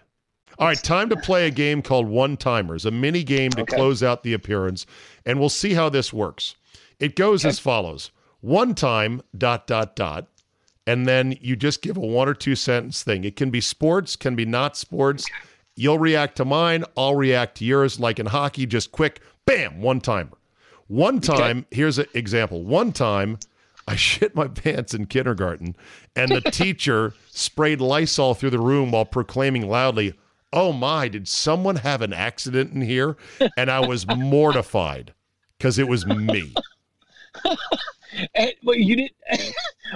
All right, time to play a game called One Timers, a mini game to Okay. close out the appearance, and we'll see how this works. It goes as follows one time, dot, dot, dot, and then you just give a one or two sentence thing. It can be sports, can be not sports. You'll react to mine, I'll react to yours, like in hockey, just quick, bam, one timer. One time, here's an example. One time, I shit my pants in kindergarten, and the teacher sprayed Lysol through the room while proclaiming loudly, Oh my, did someone have an accident in here? And I was mortified because it was me. And, well, you did.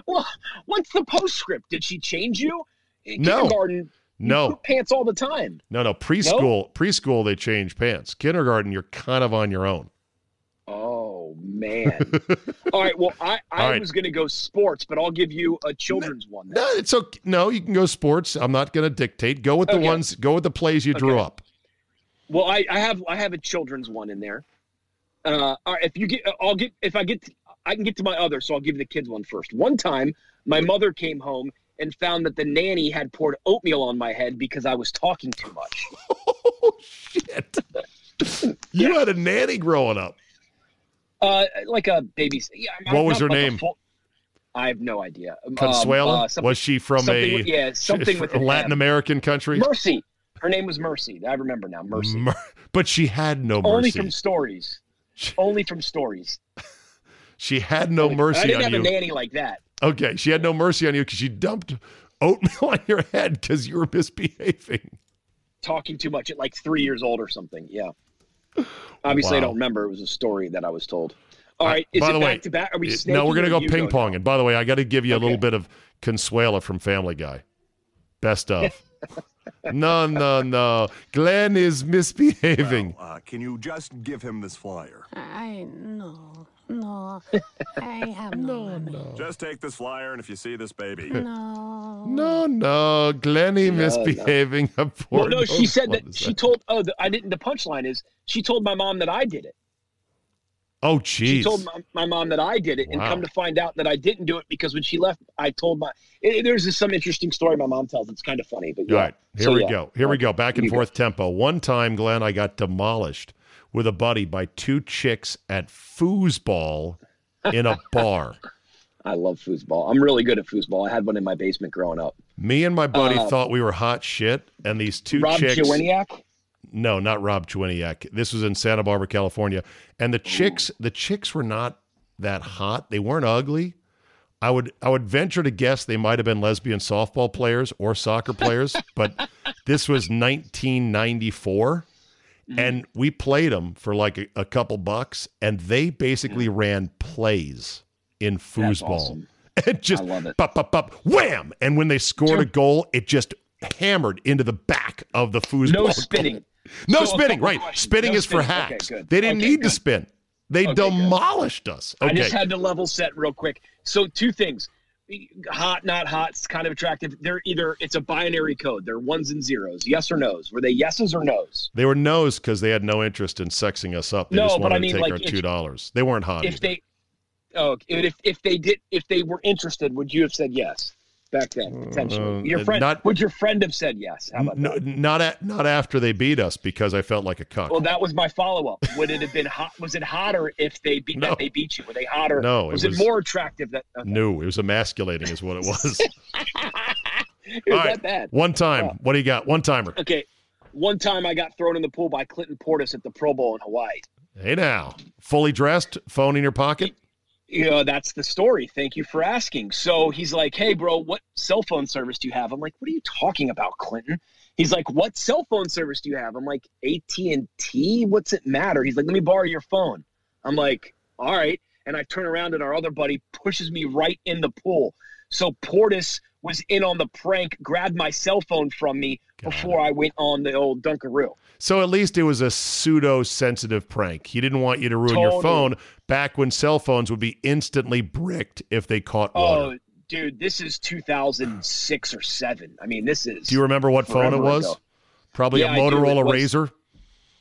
well, what's the postscript? Did she change you? In No. Kindergarten. No. pants all the time. No, no, preschool, preschool, they change pants. Kindergarten, you're kind of on your own. Oh man! all right. Well, I, I right. was going to go sports, but I'll give you a children's one. then. No, it's okay. No, you can go sports. I'm not going to dictate. Go with the Okay. ones. Go with the plays you drew up. Well, I, I have I have a children's one in there. Uh, all right, if you get, I'll get if I get, to, I can get to my other, so I'll give the kids one first. One time, my mother came home and found that the nanny had poured oatmeal on my head because I was talking too much. Oh shit! You had a nanny growing up. Uh, like a baby. Yeah, What I'm was her like name? full- I have no idea. Um, uh, was she from a with- yeah, something with a Latin M. American country? Mercy. Her name was Mercy. I remember now. Mercy. Mer- but she had no mercy. Only from stories. Only from stories. she had no I mercy didn't have you. a nanny like that. Okay, she had no mercy on you because she dumped oatmeal on your head because you were misbehaving. Talking too much at like three years old or something. Yeah. Obviously, I don't remember. It was a story that I was told. All Uh. Is by it the back way, to back? Are we it- no, we're gonna go ping pong. And by the way, I got to give you a little bit of Consuela from Family Guy. Best of. no, no, no. Glenn is misbehaving. Uh, can you just give him this flyer? I no no. I have no, money. Just take this flyer, and if you see this baby, No. No, no, Glenny No, no. misbehaving. A poor Well, no, she said what that she say. told. Oh, the, I didn't. The punchline is she told my mom that I did it. Oh, She jeez. told my, my mom that I did it, and come to find out that I didn't do it because when she left, I told my. It, there's just some interesting story my mom tells. It's kind of funny, but yeah. All right, here So, we yeah. go. Here we go. Back and You go. forth tempo. One time, Glenn, I got demolished with a buddy by two chicks at foosball in a bar. I love foosball. I'm really good at foosball. I had one in my basement growing up. Me and my buddy Uh, thought we were hot shit, and these two Rob chicks. No, not Rob Chwiniak. This was in Santa Barbara, California. And the chicks, the chicks were not that hot. They weren't ugly. I would I would venture to guess they might have been lesbian softball players or soccer players, but this was 1994 Mm-hmm. and we played them for like a, a couple bucks and they basically ran plays in foosball. awesome. And just I love it. pop, pop, pop, wham! And when they scored a goal, it just hammered into the back of the foosball. No spinning. No So spinning, right. questions. Spinning No is for spinning. Okay, hacks. good. They didn't Okay, need to spin. They Okay, good. demolished us. I just had to level set real quick. So two things. Hot, not hot, it's kind of attractive. They're either it's a binary code. They're ones and zeros. Yes or no's. Were they yeses or no's? they were no's because they had no interest in sexing us up. They No, just but wanted I mean, to take like, our two dollars. They weren't hot. If either. they oh if if they did if they were interested, would you have said yes back then? Potentially. Uh, your friend not- would your friend have said yes? How about no, not at, not after they beat us because I felt like a cuck. Well, that was my follow up. Would it have been hot? Was it hotter if they beat No. that they beat you? Were they hotter? No, it Was it, more attractive that? Okay. no, it was emasculating, is what it was. It was All that bad. one time. What do you got? One timer. Okay. One time I got thrown in the pool by Clinton Portis at the Pro Bowl in Hawaii. Hey now, fully dressed, phone in your pocket. You know, that's the story. Thank you for asking. So he's like, Hey bro, what cell phone service do you have? I'm like, What are you talking about, Clinton? He's like, What cell phone service do you have? I'm like, AT&T? What's it matter? He's like, Let me borrow your phone. I'm like, All right. And I turn around and our other buddy pushes me right in the pool. So Portis was in on the prank, grabbed my cell phone from me before I went on the old Dunkaroo. So at least it was a pseudo sensitive prank. He didn't want you to ruin your phone back when cell phones would be instantly bricked if they caught water. Oh, dude, this is 2006 or seven. I mean, this is. Do you remember what phone it was? ago. Probably Yeah, a I do. It Motorola was- Razr.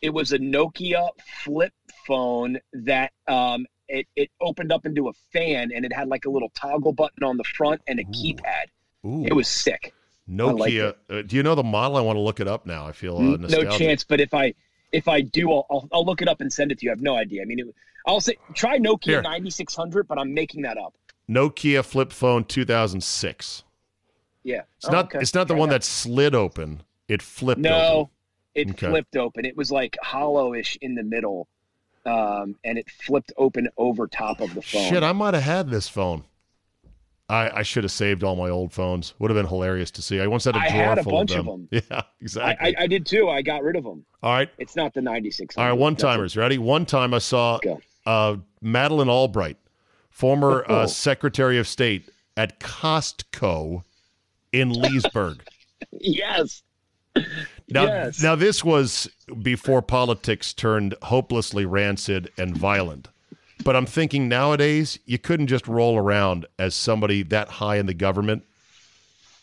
It was a Nokia flip phone that um it, it opened up into a fan and it had like a little toggle button on the front and a keypad. Ooh. It was sick. Nokia. Uh, do you know the model? I want to look it up now. I feel uh, no chance. But if I if I do, I'll, I'll I'll look it up and send it to you. I have no idea. I mean, it, I'll say try Nokia 9600, but I'm making that up. Nokia flip phone 2006. Yeah, It's Oh, not. okay. It's not the Try one that. that slid open. It flipped. No, open. it Okay. flipped open. It was like hollowish in the middle, um, and it flipped open over top of the phone. Shit, I might have had this phone. I, I should have saved all my old phones. Would have been hilarious to see. I once had a I drawer had a full bunch of of them. them. Yeah, exactly. I, I did too. I got rid of them. all right, It's not the 96. all right. One timers, ready? One time I saw uh, Madeleine Albright, former Oh. uh, Secretary of State at Costco in Leesburg. Yes. Now, Yes. now this was before politics turned hopelessly rancid and violent. But I'm thinking nowadays you couldn't just roll around as somebody that high in the government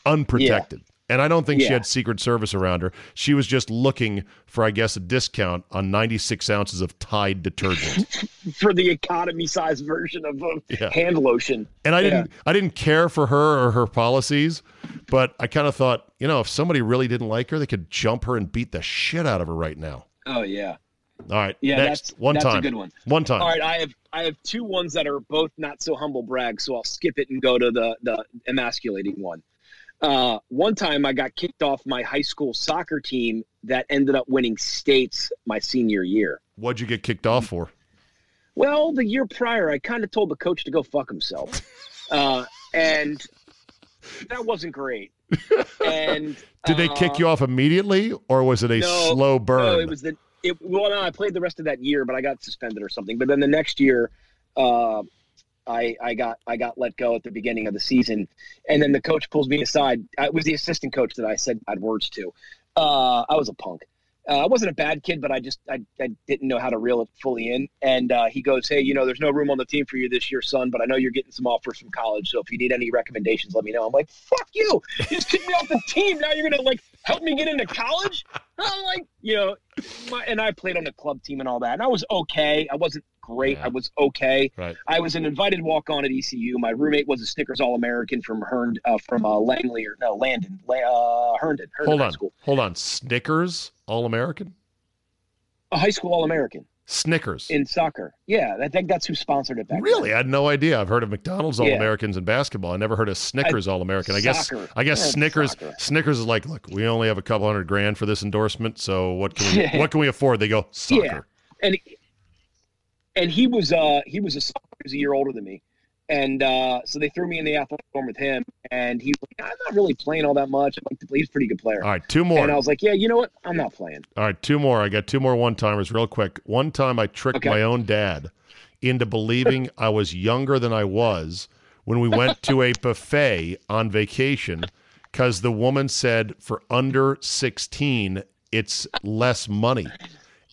unprotected. And I don't think she had Secret Service around her. She was just looking for, I guess, a discount on 96 ounces of Tide detergent. For the economy size version of Yeah. hand lotion. And I Yeah. didn't I didn't care for her or her policies, but I kind of thought, you know, if somebody really didn't like her, they could jump her and beat the shit out of her right now. Oh yeah. All right. Yeah, next. that's one that's time. a good one. One time. All right, I have I have two ones that are both not so humble brag, so I'll skip it and go to the the emasculating one. Uh, one time I got kicked off my high school soccer team that ended up winning states my senior year. What'd you get kicked off for? Well, the year prior, I kind of told the coach to go fuck himself, uh, and that wasn't great. And Did they kick you off immediately, or was it a Uh, no, slow burn? No, it was the it. Well, no, I played the rest of that year, but I got suspended or something. But then the next year, uh, I I got I got let go at the beginning of the season, and then the coach pulls me aside. I it was the assistant coach that I said bad words to. Uh, I was a punk. Uh, I wasn't a bad kid, but I just I, I didn't know how to reel it fully in. And uh, he goes, "Hey, you know, there's no room on the team for you this year, son. But I know you're getting some offers from college, so if you need any recommendations, let me know." I'm like, "Fuck you! You just kicked me off the team. Now you're gonna like help me get into college?" I'm like, you know, my, and I played on the club team and all that, and I was okay. I wasn't great. I was okay. Right. I was an invited walk on at ECU. My roommate was a Snickers All American from Hern, uh, from uh, Langley or no Landon, La- uh, Herndon, Herndon Hold High on. School, Hold on. Snickers All American? a high school All American Snickers. in soccer. Yeah, I think that's who sponsored it back. Really? I had no idea. I've heard of McDonald's All Yeah. Americans in basketball. I never heard of Snickers All American. I guess I guess Yeah, Snickers soccer. Snickers is like, look, we only have a couple hundred grand for this endorsement, so what can we what can we afford? They go, soccer. Yeah, and and he was uh he was a he was a year older than me, and uh so they threw me in the athletic dorm with him, and he was like, I'm not really playing all that much. I'm like. He's a pretty good player. All right, two more. And I was like, yeah, you know what? I'm not playing. All right, two more. I got two more one timers real quick. One time I tricked Okay. my own dad into believing I was younger than I was when we went to a buffet on vacation because the woman said for under 16, it's less money.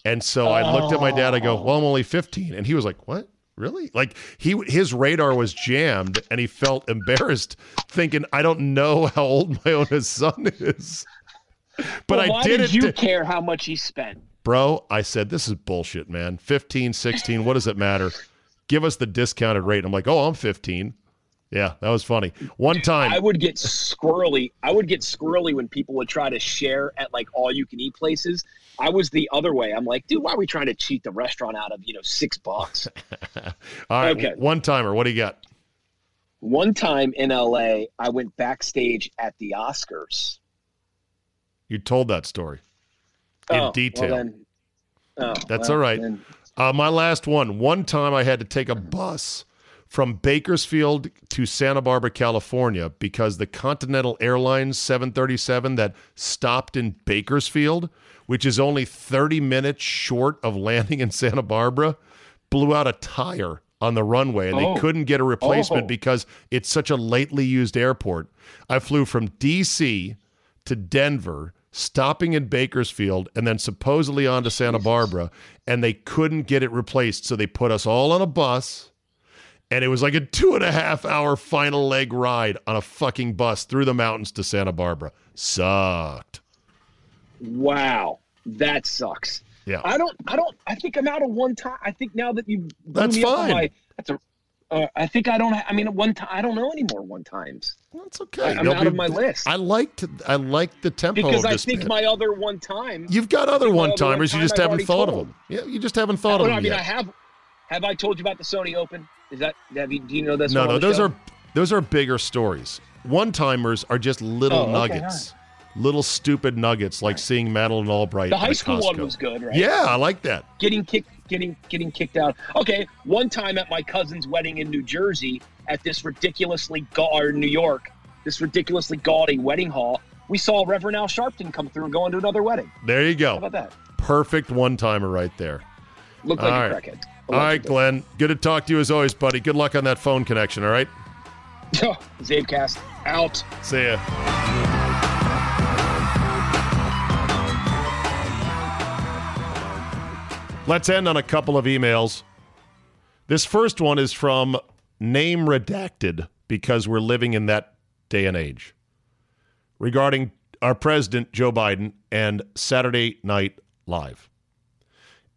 And so I looked at my dad, I go, oh. Well, I'm only 15. And he was like, What? Really? Like he his radar was jammed and he felt embarrassed thinking, I don't know how old my own son is. But Well, I why did, did you care how much he spent? Bro, I said, this is bullshit, man. 15, 16, what does it matter? Give us the discounted rate. I'm like, oh, I'm 15. Yeah, that was funny. One time, I would get squirrely. I would get squirrely when people would try to share at like all you can eat places. I was the other way. I'm like, dude, why are we trying to cheat the restaurant out of you know six bucks? all right, okay. one timer. What do you got? One time in LA, I went backstage at the Oscars. You told that story in Oh, well detail. then- oh, That's well, all right. then- Uh, my last one. One time I had to take a bus from Bakersfield to Santa Barbara, California, because the Continental Airlines 737 that stopped in Bakersfield, which is only 30 minutes short of landing in Santa Barbara, blew out a tire on the runway and Oh. they couldn't get a replacement Oh. because it's such a lately used airport. I flew from DC to Denver, stopping in Bakersfield, and then supposedly on to Santa Barbara, and they couldn't get it replaced. So they put us all on a bus, and it was like a two and a half hour final leg ride on a fucking bus through the mountains to Santa Barbara. Sucked. Wow, that sucks. Yeah. I don't. I don't. I think I'm out of one time. I think now that you That's fine. my- that's a. Uh, I think I don't. I mean, one time I don't know anymore. One times. That's okay. I, am out be- of my list I like to, I like the tempo because I think bit. my other one time. You've got other one timers. You one-time just I've haven't thought of them. Yeah, you just haven't thought Oh, of them I mean, yet. I have. Have I told you about the Sony Open? Is that have you? Do you know this? no, one no, those show? are those are bigger stories. One timers are just little Oh, okay, nuggets, little stupid nuggets, like seeing Madeleine Albright. The high school one was good, right? Yeah, I like that. getting kicked getting getting kicked out okay one time at my cousin's wedding in new jersey at this ridiculously ga- or new york this ridiculously gaudy wedding hall we saw reverend al sharpton come through and go into another wedding There you go. how about that Perfect one timer right there. looked like All a right. crackhead All right, Glenn. Good to talk to you as always, buddy. Good luck on that phone connection. All right. zabecast out See ya. Let's end on a couple of emails. This first one is from Name Redacted because we're living in that day and age. Regarding our president, Joe Biden, and Saturday Night Live.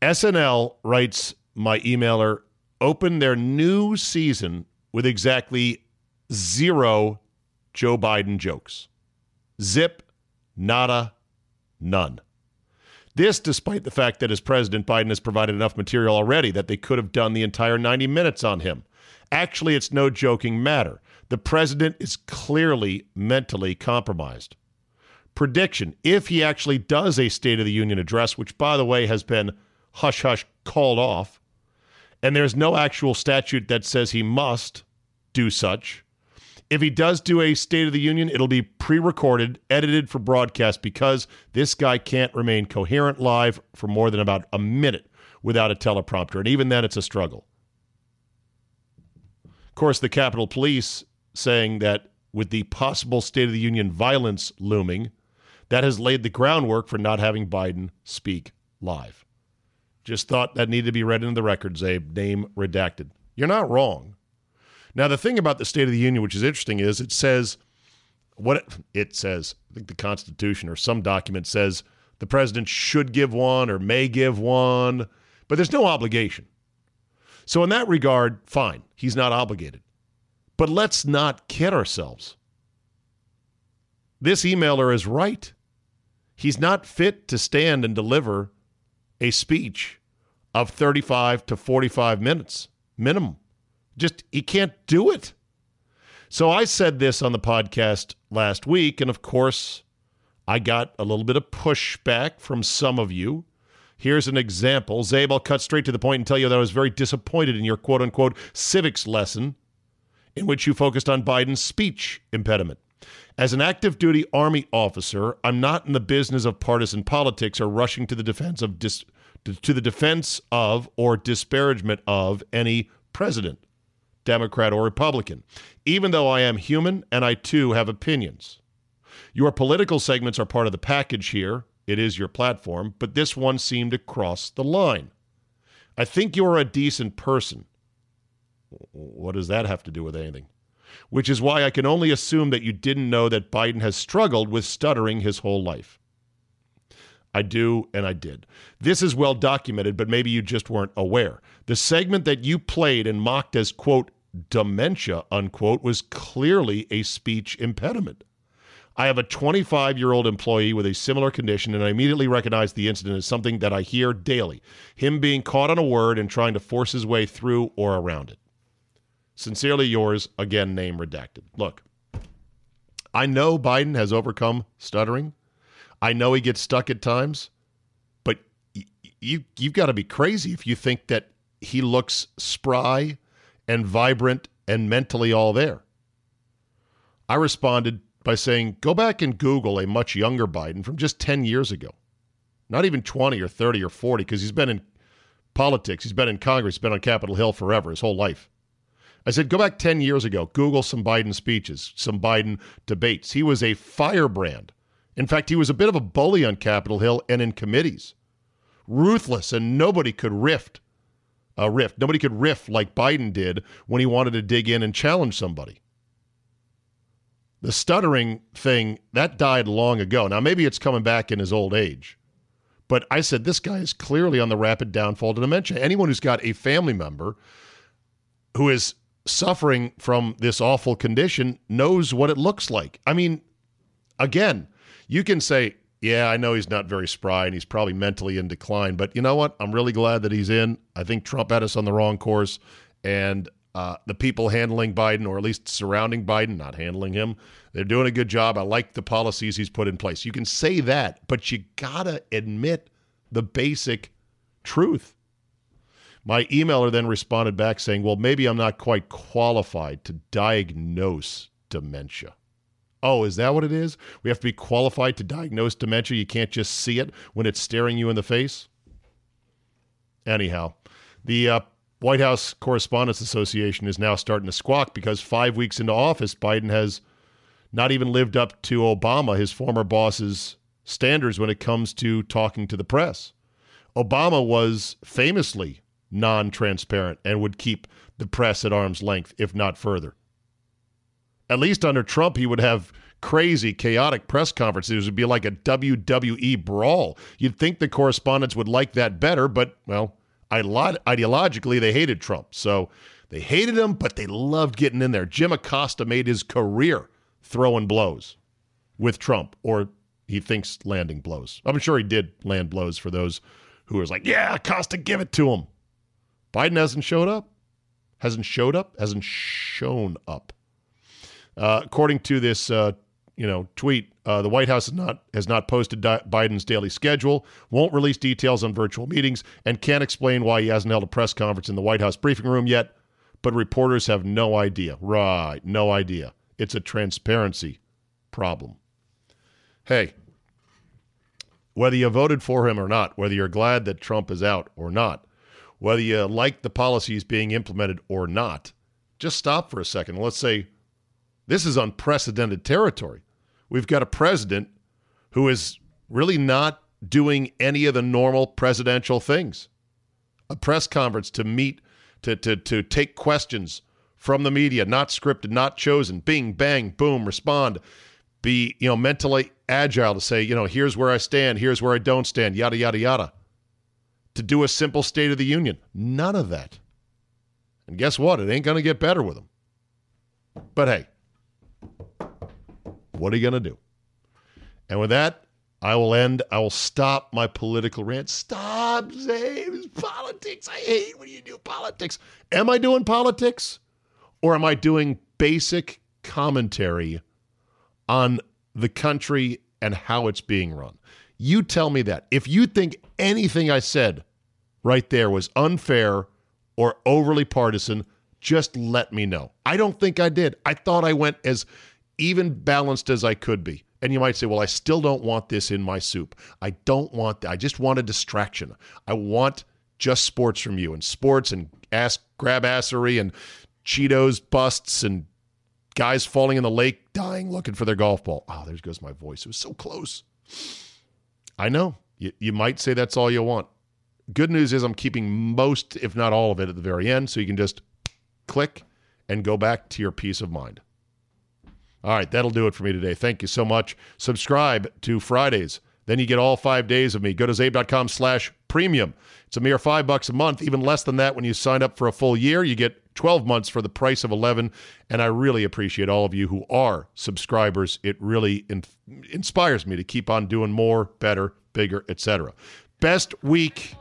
SNL writes my emailer open their new season with exactly zero Joe Biden jokes. Zip, nada, none. This, despite the fact that as president, Biden has provided enough material already that they could have done the entire 90 minutes on him. Actually, it's no joking matter. The president is clearly mentally compromised. Prediction if he actually does a State of the Union address, which, by the way, has been hush hush called off, and there's no actual statute that says he must do such. If he does do a State of the Union, it'll be pre recorded, edited for broadcast because this guy can't remain coherent live for more than about a minute without a teleprompter. And even then, it's a struggle. Of course, the Capitol Police saying that with the possible State of the Union violence looming, that has laid the groundwork for not having Biden speak live. Just thought that needed to be read into the record, Zabe. Name redacted. You're not wrong. Now, the thing about the State of the Union, which is interesting, is it says what it, it says. I think the Constitution or some document says the president should give one or may give one, but there's no obligation. So, in that regard, fine, he's not obligated. But let's not kid ourselves. This emailer is right. He's not fit to stand and deliver a speech of 35 to 45 minutes minimum. Just, he can't do it. So I said this on the podcast last week, and of course, I got a little bit of pushback from some of you. Here's an example. Zabe, I'll cut straight to the point and tell you that I was very disappointed in your quote unquote civics lesson in which you focused on Biden's speech impediment. As an active duty Army officer, I'm not in the business of partisan politics or rushing to the defense of dis- to the defense of or disparagement of any president, Democrat or Republican, even though I am human and I too have opinions. Your political segments are part of the package here. It is your platform, but this one seemed to cross the line. I think you're a decent person. What does that have to do with anything? Which is why I can only assume that you didn't know that Biden has struggled with stuttering his whole life. I do, and I did. This is well documented, but maybe you just weren't aware. The segment that you played and mocked as, quote, dementia, unquote, was clearly a speech impediment. I have a 25 year old employee with a similar condition, and I immediately recognize the incident as something that I hear daily him being caught on a word and trying to force his way through or around it. Sincerely yours, again, name redacted. Look, I know Biden has overcome stuttering. I know he gets stuck at times, but y- you you've got to be crazy if you think that he looks spry and vibrant and mentally all there. I responded by saying, go back and Google a much younger Biden from just 10 years ago. Not even 20 or 30 or 40, because he's been in politics, he's been in Congress, he's been on Capitol Hill forever, his whole life. I said, go back 10 years ago, Google some Biden speeches, some Biden debates. He was a firebrand. In fact, he was a bit of a bully on Capitol Hill and in committees. Ruthless, and nobody could rift, uh, riff. Nobody could riff like Biden did when he wanted to dig in and challenge somebody. The stuttering thing, that died long ago. Now, maybe it's coming back in his old age. But I said, this guy is clearly on the rapid downfall to dementia. Anyone who's got a family member who is suffering from this awful condition knows what it looks like. I mean, again, you can say, yeah, I know he's not very spry and he's probably mentally in decline, but you know what? I'm really glad that he's in. I think Trump had us on the wrong course. And uh, the people handling Biden, or at least surrounding Biden, not handling him, they're doing a good job. I like the policies he's put in place. You can say that, but you got to admit the basic truth. My emailer then responded back saying, Well, maybe I'm not quite qualified to diagnose dementia. Oh, is that what it is? We have to be qualified to diagnose dementia. You can't just see it when it's staring you in the face. Anyhow, the uh, White House Correspondents Association is now starting to squawk because five weeks into office, Biden has not even lived up to Obama, his former boss's standards when it comes to talking to the press. Obama was famously non transparent and would keep the press at arm's length, if not further. At least under Trump, he would have crazy, chaotic press conferences. It would be like a WWE brawl. You'd think the correspondents would like that better, but, well, ideologically, they hated Trump. So they hated him, but they loved getting in there. Jim Acosta made his career throwing blows with Trump, or he thinks landing blows. I'm sure he did land blows for those who was like, yeah, Acosta, give it to him. Biden hasn't showed up. Hasn't showed up. Hasn't shown up. Uh, according to this uh, you know, tweet. Uh, the White House has not has not posted Di- Biden's daily schedule, won't release details on virtual meetings, and can't explain why he hasn't held a press conference in the White House briefing room yet. But reporters have no idea. Right, no idea. It's a transparency problem. Hey, whether you voted for him or not, whether you're glad that Trump is out or not, whether you like the policies being implemented or not, just stop for a second. Let's say this is unprecedented territory. We've got a president who is really not doing any of the normal presidential things. A press conference to meet, to, to, to take questions from the media, not scripted, not chosen. Bing, bang, boom, respond. Be, you know, mentally agile to say, you know, here's where I stand, here's where I don't stand, yada, yada, yada. To do a simple State of the Union. None of that. And guess what? It ain't going to get better with them. But hey, what are you going to do? And with that, I will end. I will stop my political rant. Stop, Zabe. Politics. I hate when you do politics. Am I doing politics? Or am I doing basic commentary on the country and how it's being run? You tell me that. If you think anything I said right there was unfair or overly partisan, just let me know. I don't think I did. I thought I went as even balanced as I could be. And you might say, well, I still don't want this in my soup. I don't want that. I just want a distraction. I want just sports from you and sports and ass grab assery and Cheetos busts and guys falling in the lake dying looking for their golf ball. Oh, there goes my voice. It was so close. I know. You, you might say that's all you want. Good news is I'm keeping most, if not all of it, at the very end, so you can just click and go back to your peace of mind. All right, that'll do it for me today. Thank you so much. Subscribe to Fridays. Then you get all five days of me. Go to zabe.com slash premium. It's a mere five bucks a month, even less than that when you sign up for a full year. You get 12 months for the price of 11. And I really appreciate all of you who are subscribers. It really in- inspires me to keep on doing more, better, bigger, etc. Best week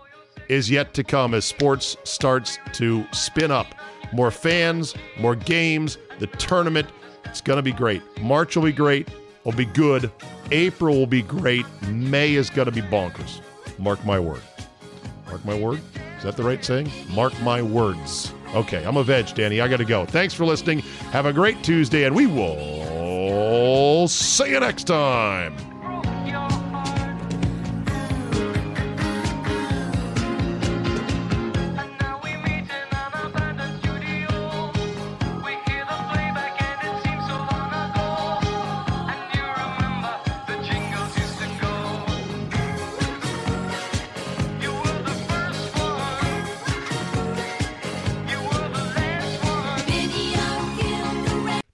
is yet to come as sports starts to spin up. More fans, more games, the tournament – it's going to be great. March will be great. Will be good. April will be great. May is going to be bonkers. Mark my word. Mark my word? Is that the right saying? Mark my words. Okay, I'm a veg, Danny. I got to go. Thanks for listening. Have a great Tuesday, and we will see you next time.